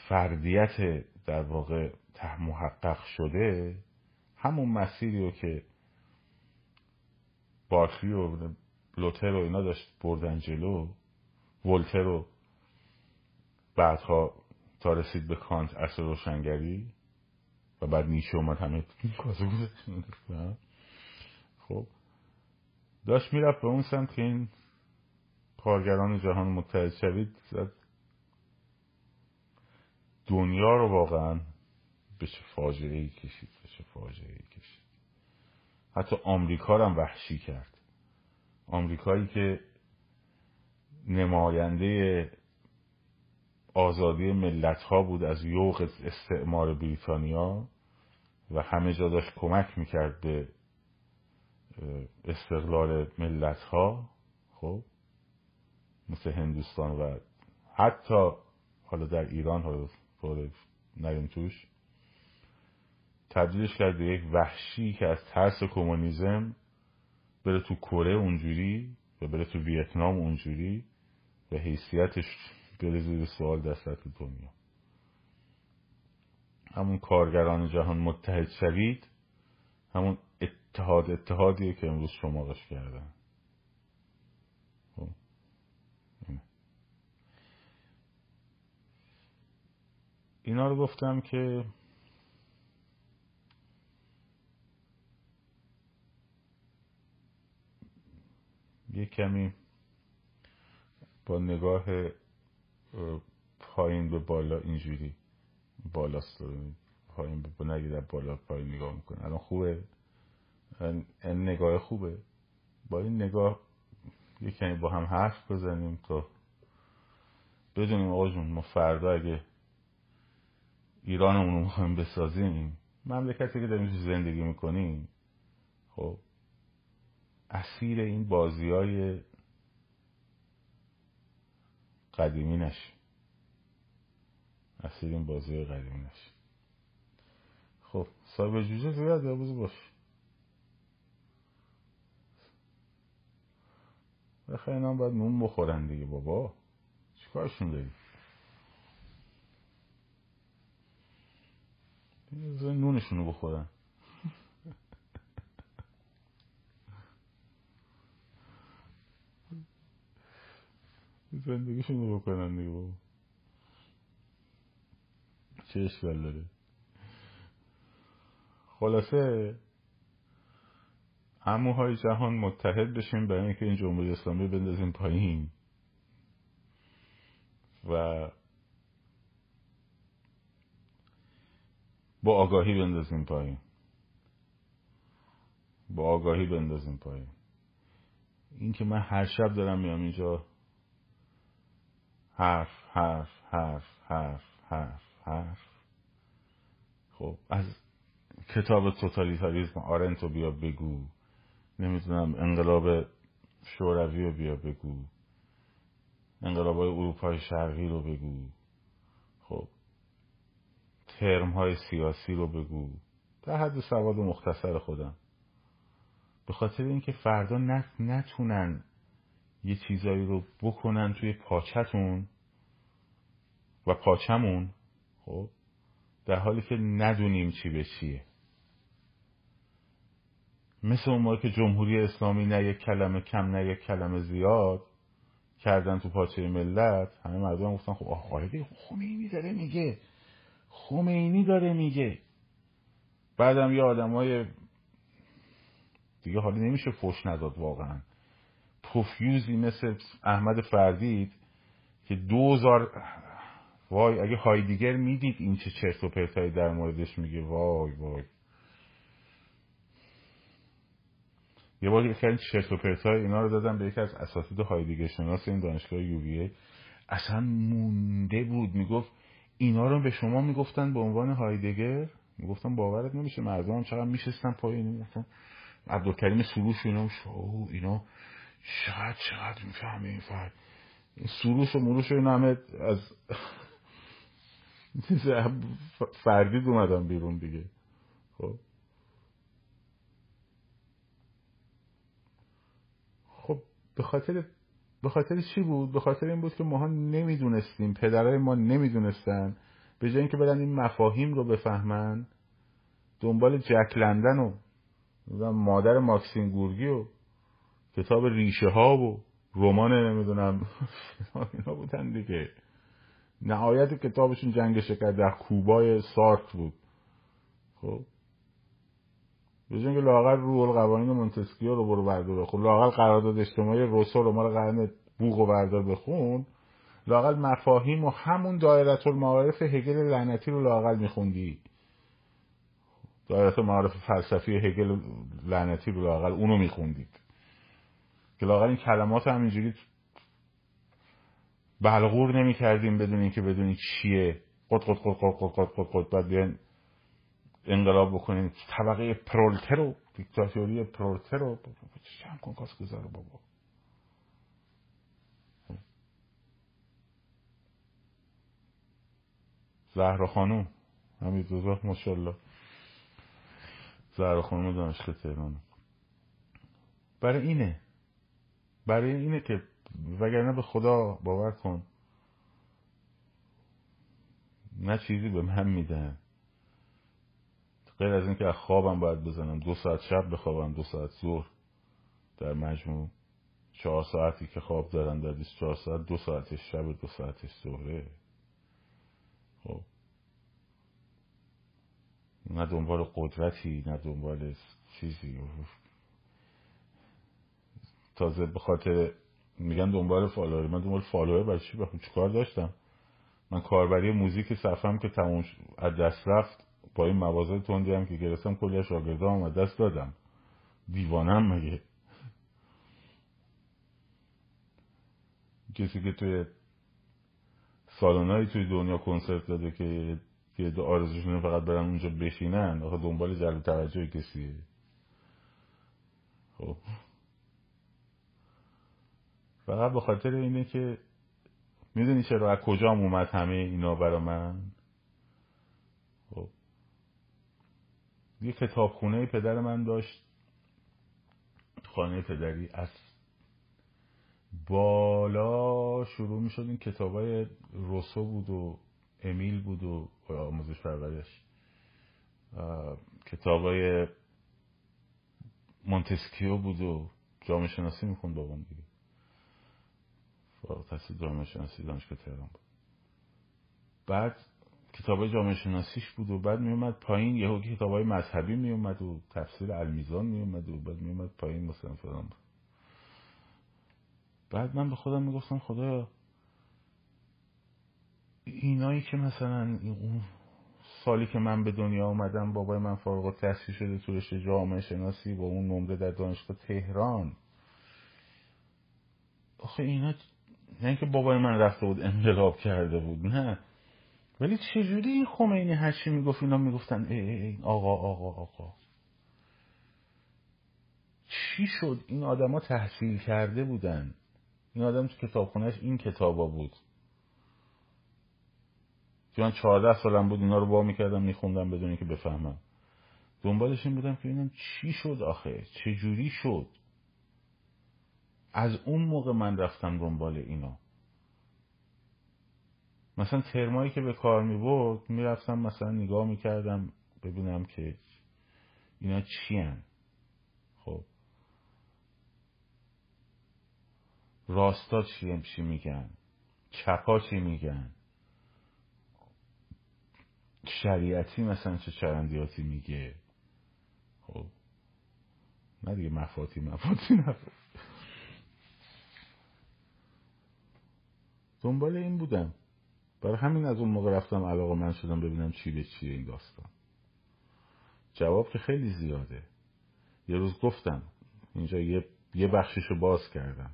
فردیت در واقع محقق شده همون مسیری رو که بارکلی و لوتر و اینا داشت بردن جلو ولتر رو بعدها تا رسید به کانت اصل روشنگری و بعد نیچه اومد همه خب. داشت می‌رفت به اون سمت که این کارگران جهان متحد شوید دنیا رو واقعا به چه فاجعه ای کشید به چه فاجعه ای کشید. حتی آمریکا رو هم وحشی کرد. آمریکایی که نماینده آزادی ملت ها بود از یوغ استعمار بریتانیا و همه جا داشت کمک می‌کرد به استقلال ملت ها خب؟ مثل هندوستان و حتی حالا در ایران حالا نریم توش تبدیلش کرد به یک وحشی که از ترس کمونیسم بره تو کره اونجوری و بره تو ویتنام اونجوری و حیثیتش بره زیر سوال سطح دنیا. همون کارگران جهان متحد شوید همون اتحاد اتحادیه که امروز شمارش کردن خب. اینا رو گفتم که یه کمی با نگاه پایین به بالا اینجوری بالاست پایین به نگید بالا پایین نگاه می‌کنه. الان خوبه؟ این نگاه خوبه. با این نگاه یه کمی با هم حرف بزنیم تا بدونیم آقا جون ما فردا اگه ایرانمون رو می‌خوایم بسازیم مملکتی که داریم زندگی می‌کنیم خب اسیر این بازی های قدیمی نشیم. اسیر این بازی های قدیمی نشیم. خب صاحب جوجه زیاد بوز باش. بخیر اینا باید نون بخورن دیگه بابا. چیکارشون داری نونشونو بخورن. زندگیشون رو بکنن دیگه بابا. چه اشکال داره؟ خلاصه اموهای جهان متحد بشیم برای اینکه این جمهوری اسلامی بندازیم پایین. و با آگاهی بندازیم پایین. با آگاهی بندازیم پایین. این که من هر شب دارم میام اینجا. حرف حرف حرف حرف حرف حرف. خب از کتاب توتالیتاریزم آرنتو بیا بگو. نمی‌دونم انقلاب شوروی رو بیا بگو. انقلاب های اروپای شرقی رو بگو. خب ترم های سیاسی رو بگو. در حد سواد مختصر خودم. به خاطر اینکه فردا نتونن یه چیزایی رو بکنن توی پاچتون و پاچمون خب در حالی که ندونیم چی به چیه. مثل اون که جمهوری اسلامی نه یک کلمه کم نه یک کلمه زیاد کردن تو پاچه ملت همه مردم گفتن خب آره خمینی داره میگه. خمینی داره میگه. بعدم یه آدمای دیگه حالی نمیشه فش نداد واقعا. پوفیوزی مثل احمد فردید که دوزار وای اگه هایدیگر می‌دید این چه چرت و پرتایی در موردش میگه. وای وای. یه بار یکی چرت و پرتای اینا رو دادم به یکی از اساتید هایدیگر شناس این دانشگاه یوویه اصلا مونده بود. می‌گفت اینا رو به شما می‌گفتن به عنوان هایدگر. می‌گفتم باورت نمیشه مردم چقدر میشستن پایین. می‌گفتن عبدالکریم سروش اینا شو اینا چقدر چقدر می‌فهمه این فرد. این سروش و مروش اینا همه از فردید اومدن بیرون دیگه. خب. خب به خاطر به خاطر چی بود؟ به خاطر این بود که ماها نمی‌دونستیم پدرای ما نمی‌دونستن. به جای اینکه برن این مفاهیم رو بفهمن دنبال جک لندن و مادر ماکسیم گورگی و کتاب ریشه ها و رمان نمی‌دونم. اینا بودن دیگه. نهایت کتابشون جنگ شکر در کوبای سارک بود. خب؟ به که لاغر رو قوانین مونتسکیو رو برو بردار بخون لاغر قرارداد اجتماعی روسو رو مال قرن بوغ و بردار بخون لاقل مفاهیم و همون دایرت المعارف هگل لعنتی رو لاقل میخوندی دایرت المعارف فلسفی هگل لعنتی رو لاقل اونو میخوندید که لاقل این کلمات همینجوری بلغور نمی کردیم بدون اینکه بدونی چیه قد قد قد قد قد قد قد قد انقلاب بکنین طبقه پرولتر و دیکتاتوری پرولتر رو چند کن کاس گذاره بابا. زهرا خانوم همین دوزاخ ماشالله زهرا خانوم دانشگاه تهران. برای اینه. برای اینه که وگرنه به خدا باور کن. نه چیزی به من میدن. غیر از اینکه از خوابم باید بزنم. دو ساعت شب بخوابم دو ساعت ظهر. در مجموع چهار ساعتی که خواب دارم در 24 ساعت دو ساعتش شب دو ساعتش ظهره. خب. نه دنبال قدرتی نه دنبال چیزی. تازه به خاطر میگن دنبال follower. من دنبال follower برای چی بخون چیکار داشتم؟ من کاربری موزیک صفم که تموم از دست رفت. با این موازه تندی هم که گرفتم کلی شاگردام از دست دادم. دیوانم مگه؟ کسی که توی سالانهایی توی دنیا کنسرت داده که یه دو آرزوشونه فقط برن اونجا بشینن آخه دنبال جلب توجه کسیه. خب. فقط به خاطر اینه که می‌دونی چرا؟ از کجا اومد همه اینا برا من خب یه کتابخونه پدر من داشت. خانه پدری از بالا شروع می شد این کتاب های روسو بود و امیل بود و آموزش پرورش. کتاب های مونتسکیو بود و جامعه شناسی می‌خوند بابام دیگه. فارغ تحصیل جامعه شناسی دانشگاه تهران بود. بعد کتاب جامعه شناسیش بود و بعد میومد پایین یهو کتاب های مذهبی میومد و تفسیر المیزان میومد و بعد میومد پایین مثلا فلان بعد من به خودم می‌گفتم خدا اینایی که مثلا اون سالی که من به دنیا آمدم بابای من فارغ تحصیل شده تو رشته جامعه شناسی با اون نمره در دانشگاه تهران. آخه اینا نه اینکه بابای من رفته بود انقلاب کرده بود نه. ولی چجوری این خمینی هرچی می‌گفت اینا می‌گفتن؟ ای ای آقا آقا آقا. چی شد؟ این آدما تحصیل کرده بودن. این آدم تو کتابخونهش این کتابا بود. که من چهارده سالم بود اینا رو با می‌کردم میخوندم بدون که بفهمم. دنبالش این بودم که ببینم چی شد آخه؟ چه جوری شد؟ از اون موقع من رفتم دنبال اینا. مثلا ترمایی که به کار می برد می‌رفتم مثلا نگاه می‌کردم ببینم که اینا چی هن؟ خب. راستا چی چی میگن؟ چپا چی میگن؟ شریعتی مثلا چه چرندیاتی میگه؟ خب. نه دیگه مفاتی مفاتی نفاتی دنبال این بودم. برای همین از اون موقع رفتم علاقه من شدم ببینم چی به چیه این داستان. جواب که خیلی زیاده. یه روز گفتم اینجا یه, یه بخشیشو باز کردم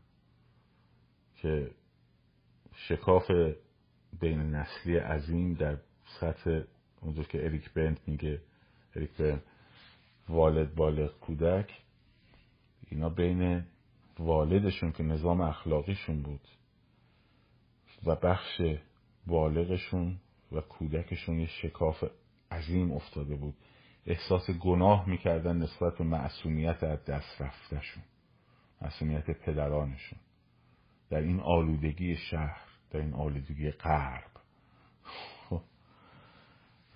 که شکاف بین نسلی عظیم در سطح اونجور که اریک بنت میگه به والد بالغ کودک اینا بین والدشون که نظام اخلاقیشون بود و بخش بالغشون و کودکشون یه شکاف عظیم افتاده بود. احساس گناه می‌کردن نسبت به معصومیت از دست رفتهشون معصومیت پدرانشون. در این آلودگی شهر در این آلودگی غرب. خب.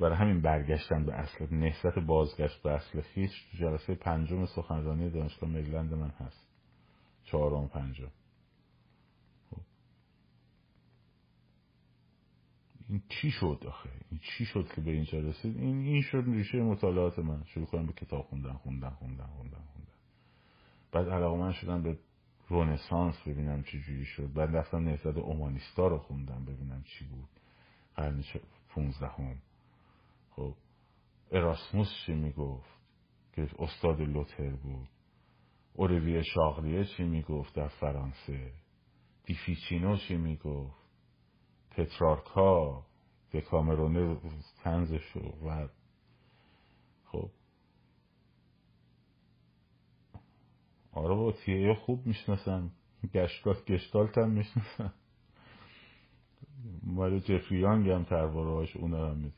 برای همین برگشتن به اصل نهضت بازگشت به اصل. خیش جلسه پنجم سخنرانی دانشگاه مریلند من هست. چهارم پنجم. این چی شد آخه؟ این چی شد که به اینجا رسید؟ این این شد ریشه مطالعات من. شروع کنم به کتاب خوندن خوندن خوندن خوندن خوندن. بعد علاقه من شدم به رونسانس ببینم چی جوری شد. بعد رفتم نهضت اومانیستا رو خوندم ببینم چی بود. قرن پونزدهم. خب اراسموس چی می‌گفت؟ که استاد لوتر بود. اولیویه شاغریه چی می‌گفت در فرانسه؟ دیفیچینو چی می‌گفت؟ پترارکا دکامرونه تنزش و خب. آره با تیه خوب می‌شناسم گشتالت گشتالت هم می‌شناسم مال جفریانگ هم ترواره هاش اون هم می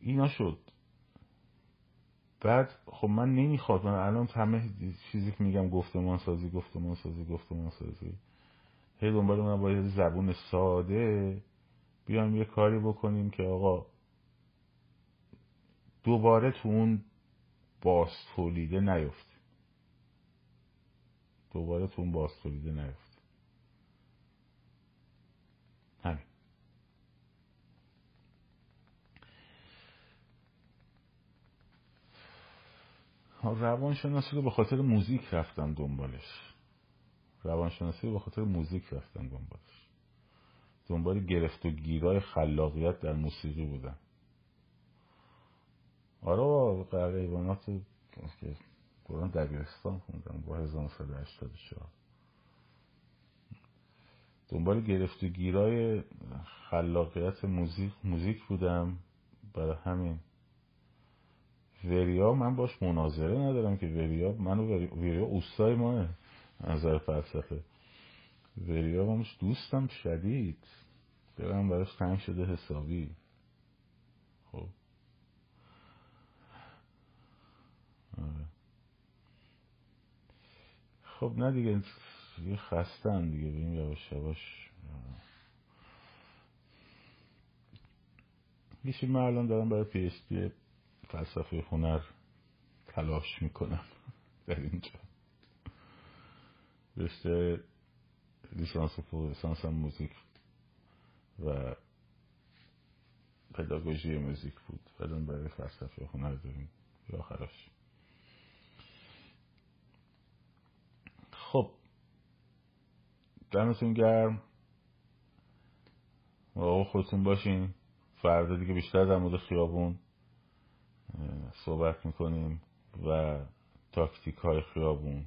اینا شد. بعد خب من نمی‌خواد. من الان همه چیزی که میگم گفتمان سازی گفتمان سازی گفتمان سازی. هی دنبال من با زبون ساده بیایم یه کاری بکنیم که آقا دوباره تو اون باز تولیده نیفت. دوباره تو اون باز تولیده نیفت. همین. روانشناسی رو به خاطر موزیک رفتم دنبالش. روانشناسی به خاطر موزیک رفتن دنبالش. دنبال گرفت و گیرای خلاقیت در موسیقی بودن. آره قرقیبانات که قرآن دبیرستان خوندم با 1984 دنبال گرفت و گیرای خلاقیت موزیک موزیک بودم. برای همین. وریا من باش مناظره ندارم که وریا منو وریا اوستای ماه. نظر فلسفه. وریا همش دوستم شدید. دلم براش تنگ شده حسابی. خب. آره. خب نه دیگه یه خستن دیگه. بریم یواش یواش. میشه من الان دارم برای پی فلسفه هنر تلاش می‌کنم. در اینجا. رشته لیسانس و لیسانس هم موزیک و پداگوژی موزیک بود. الان برای فلسفه هنر داریم. یا آخرش. خب. دمتون گرم. آقا خودتون باشین. فردا دیگه بیشتر در مورد خیابون صحبت می‌کنیم و تاکتیک های خیابون.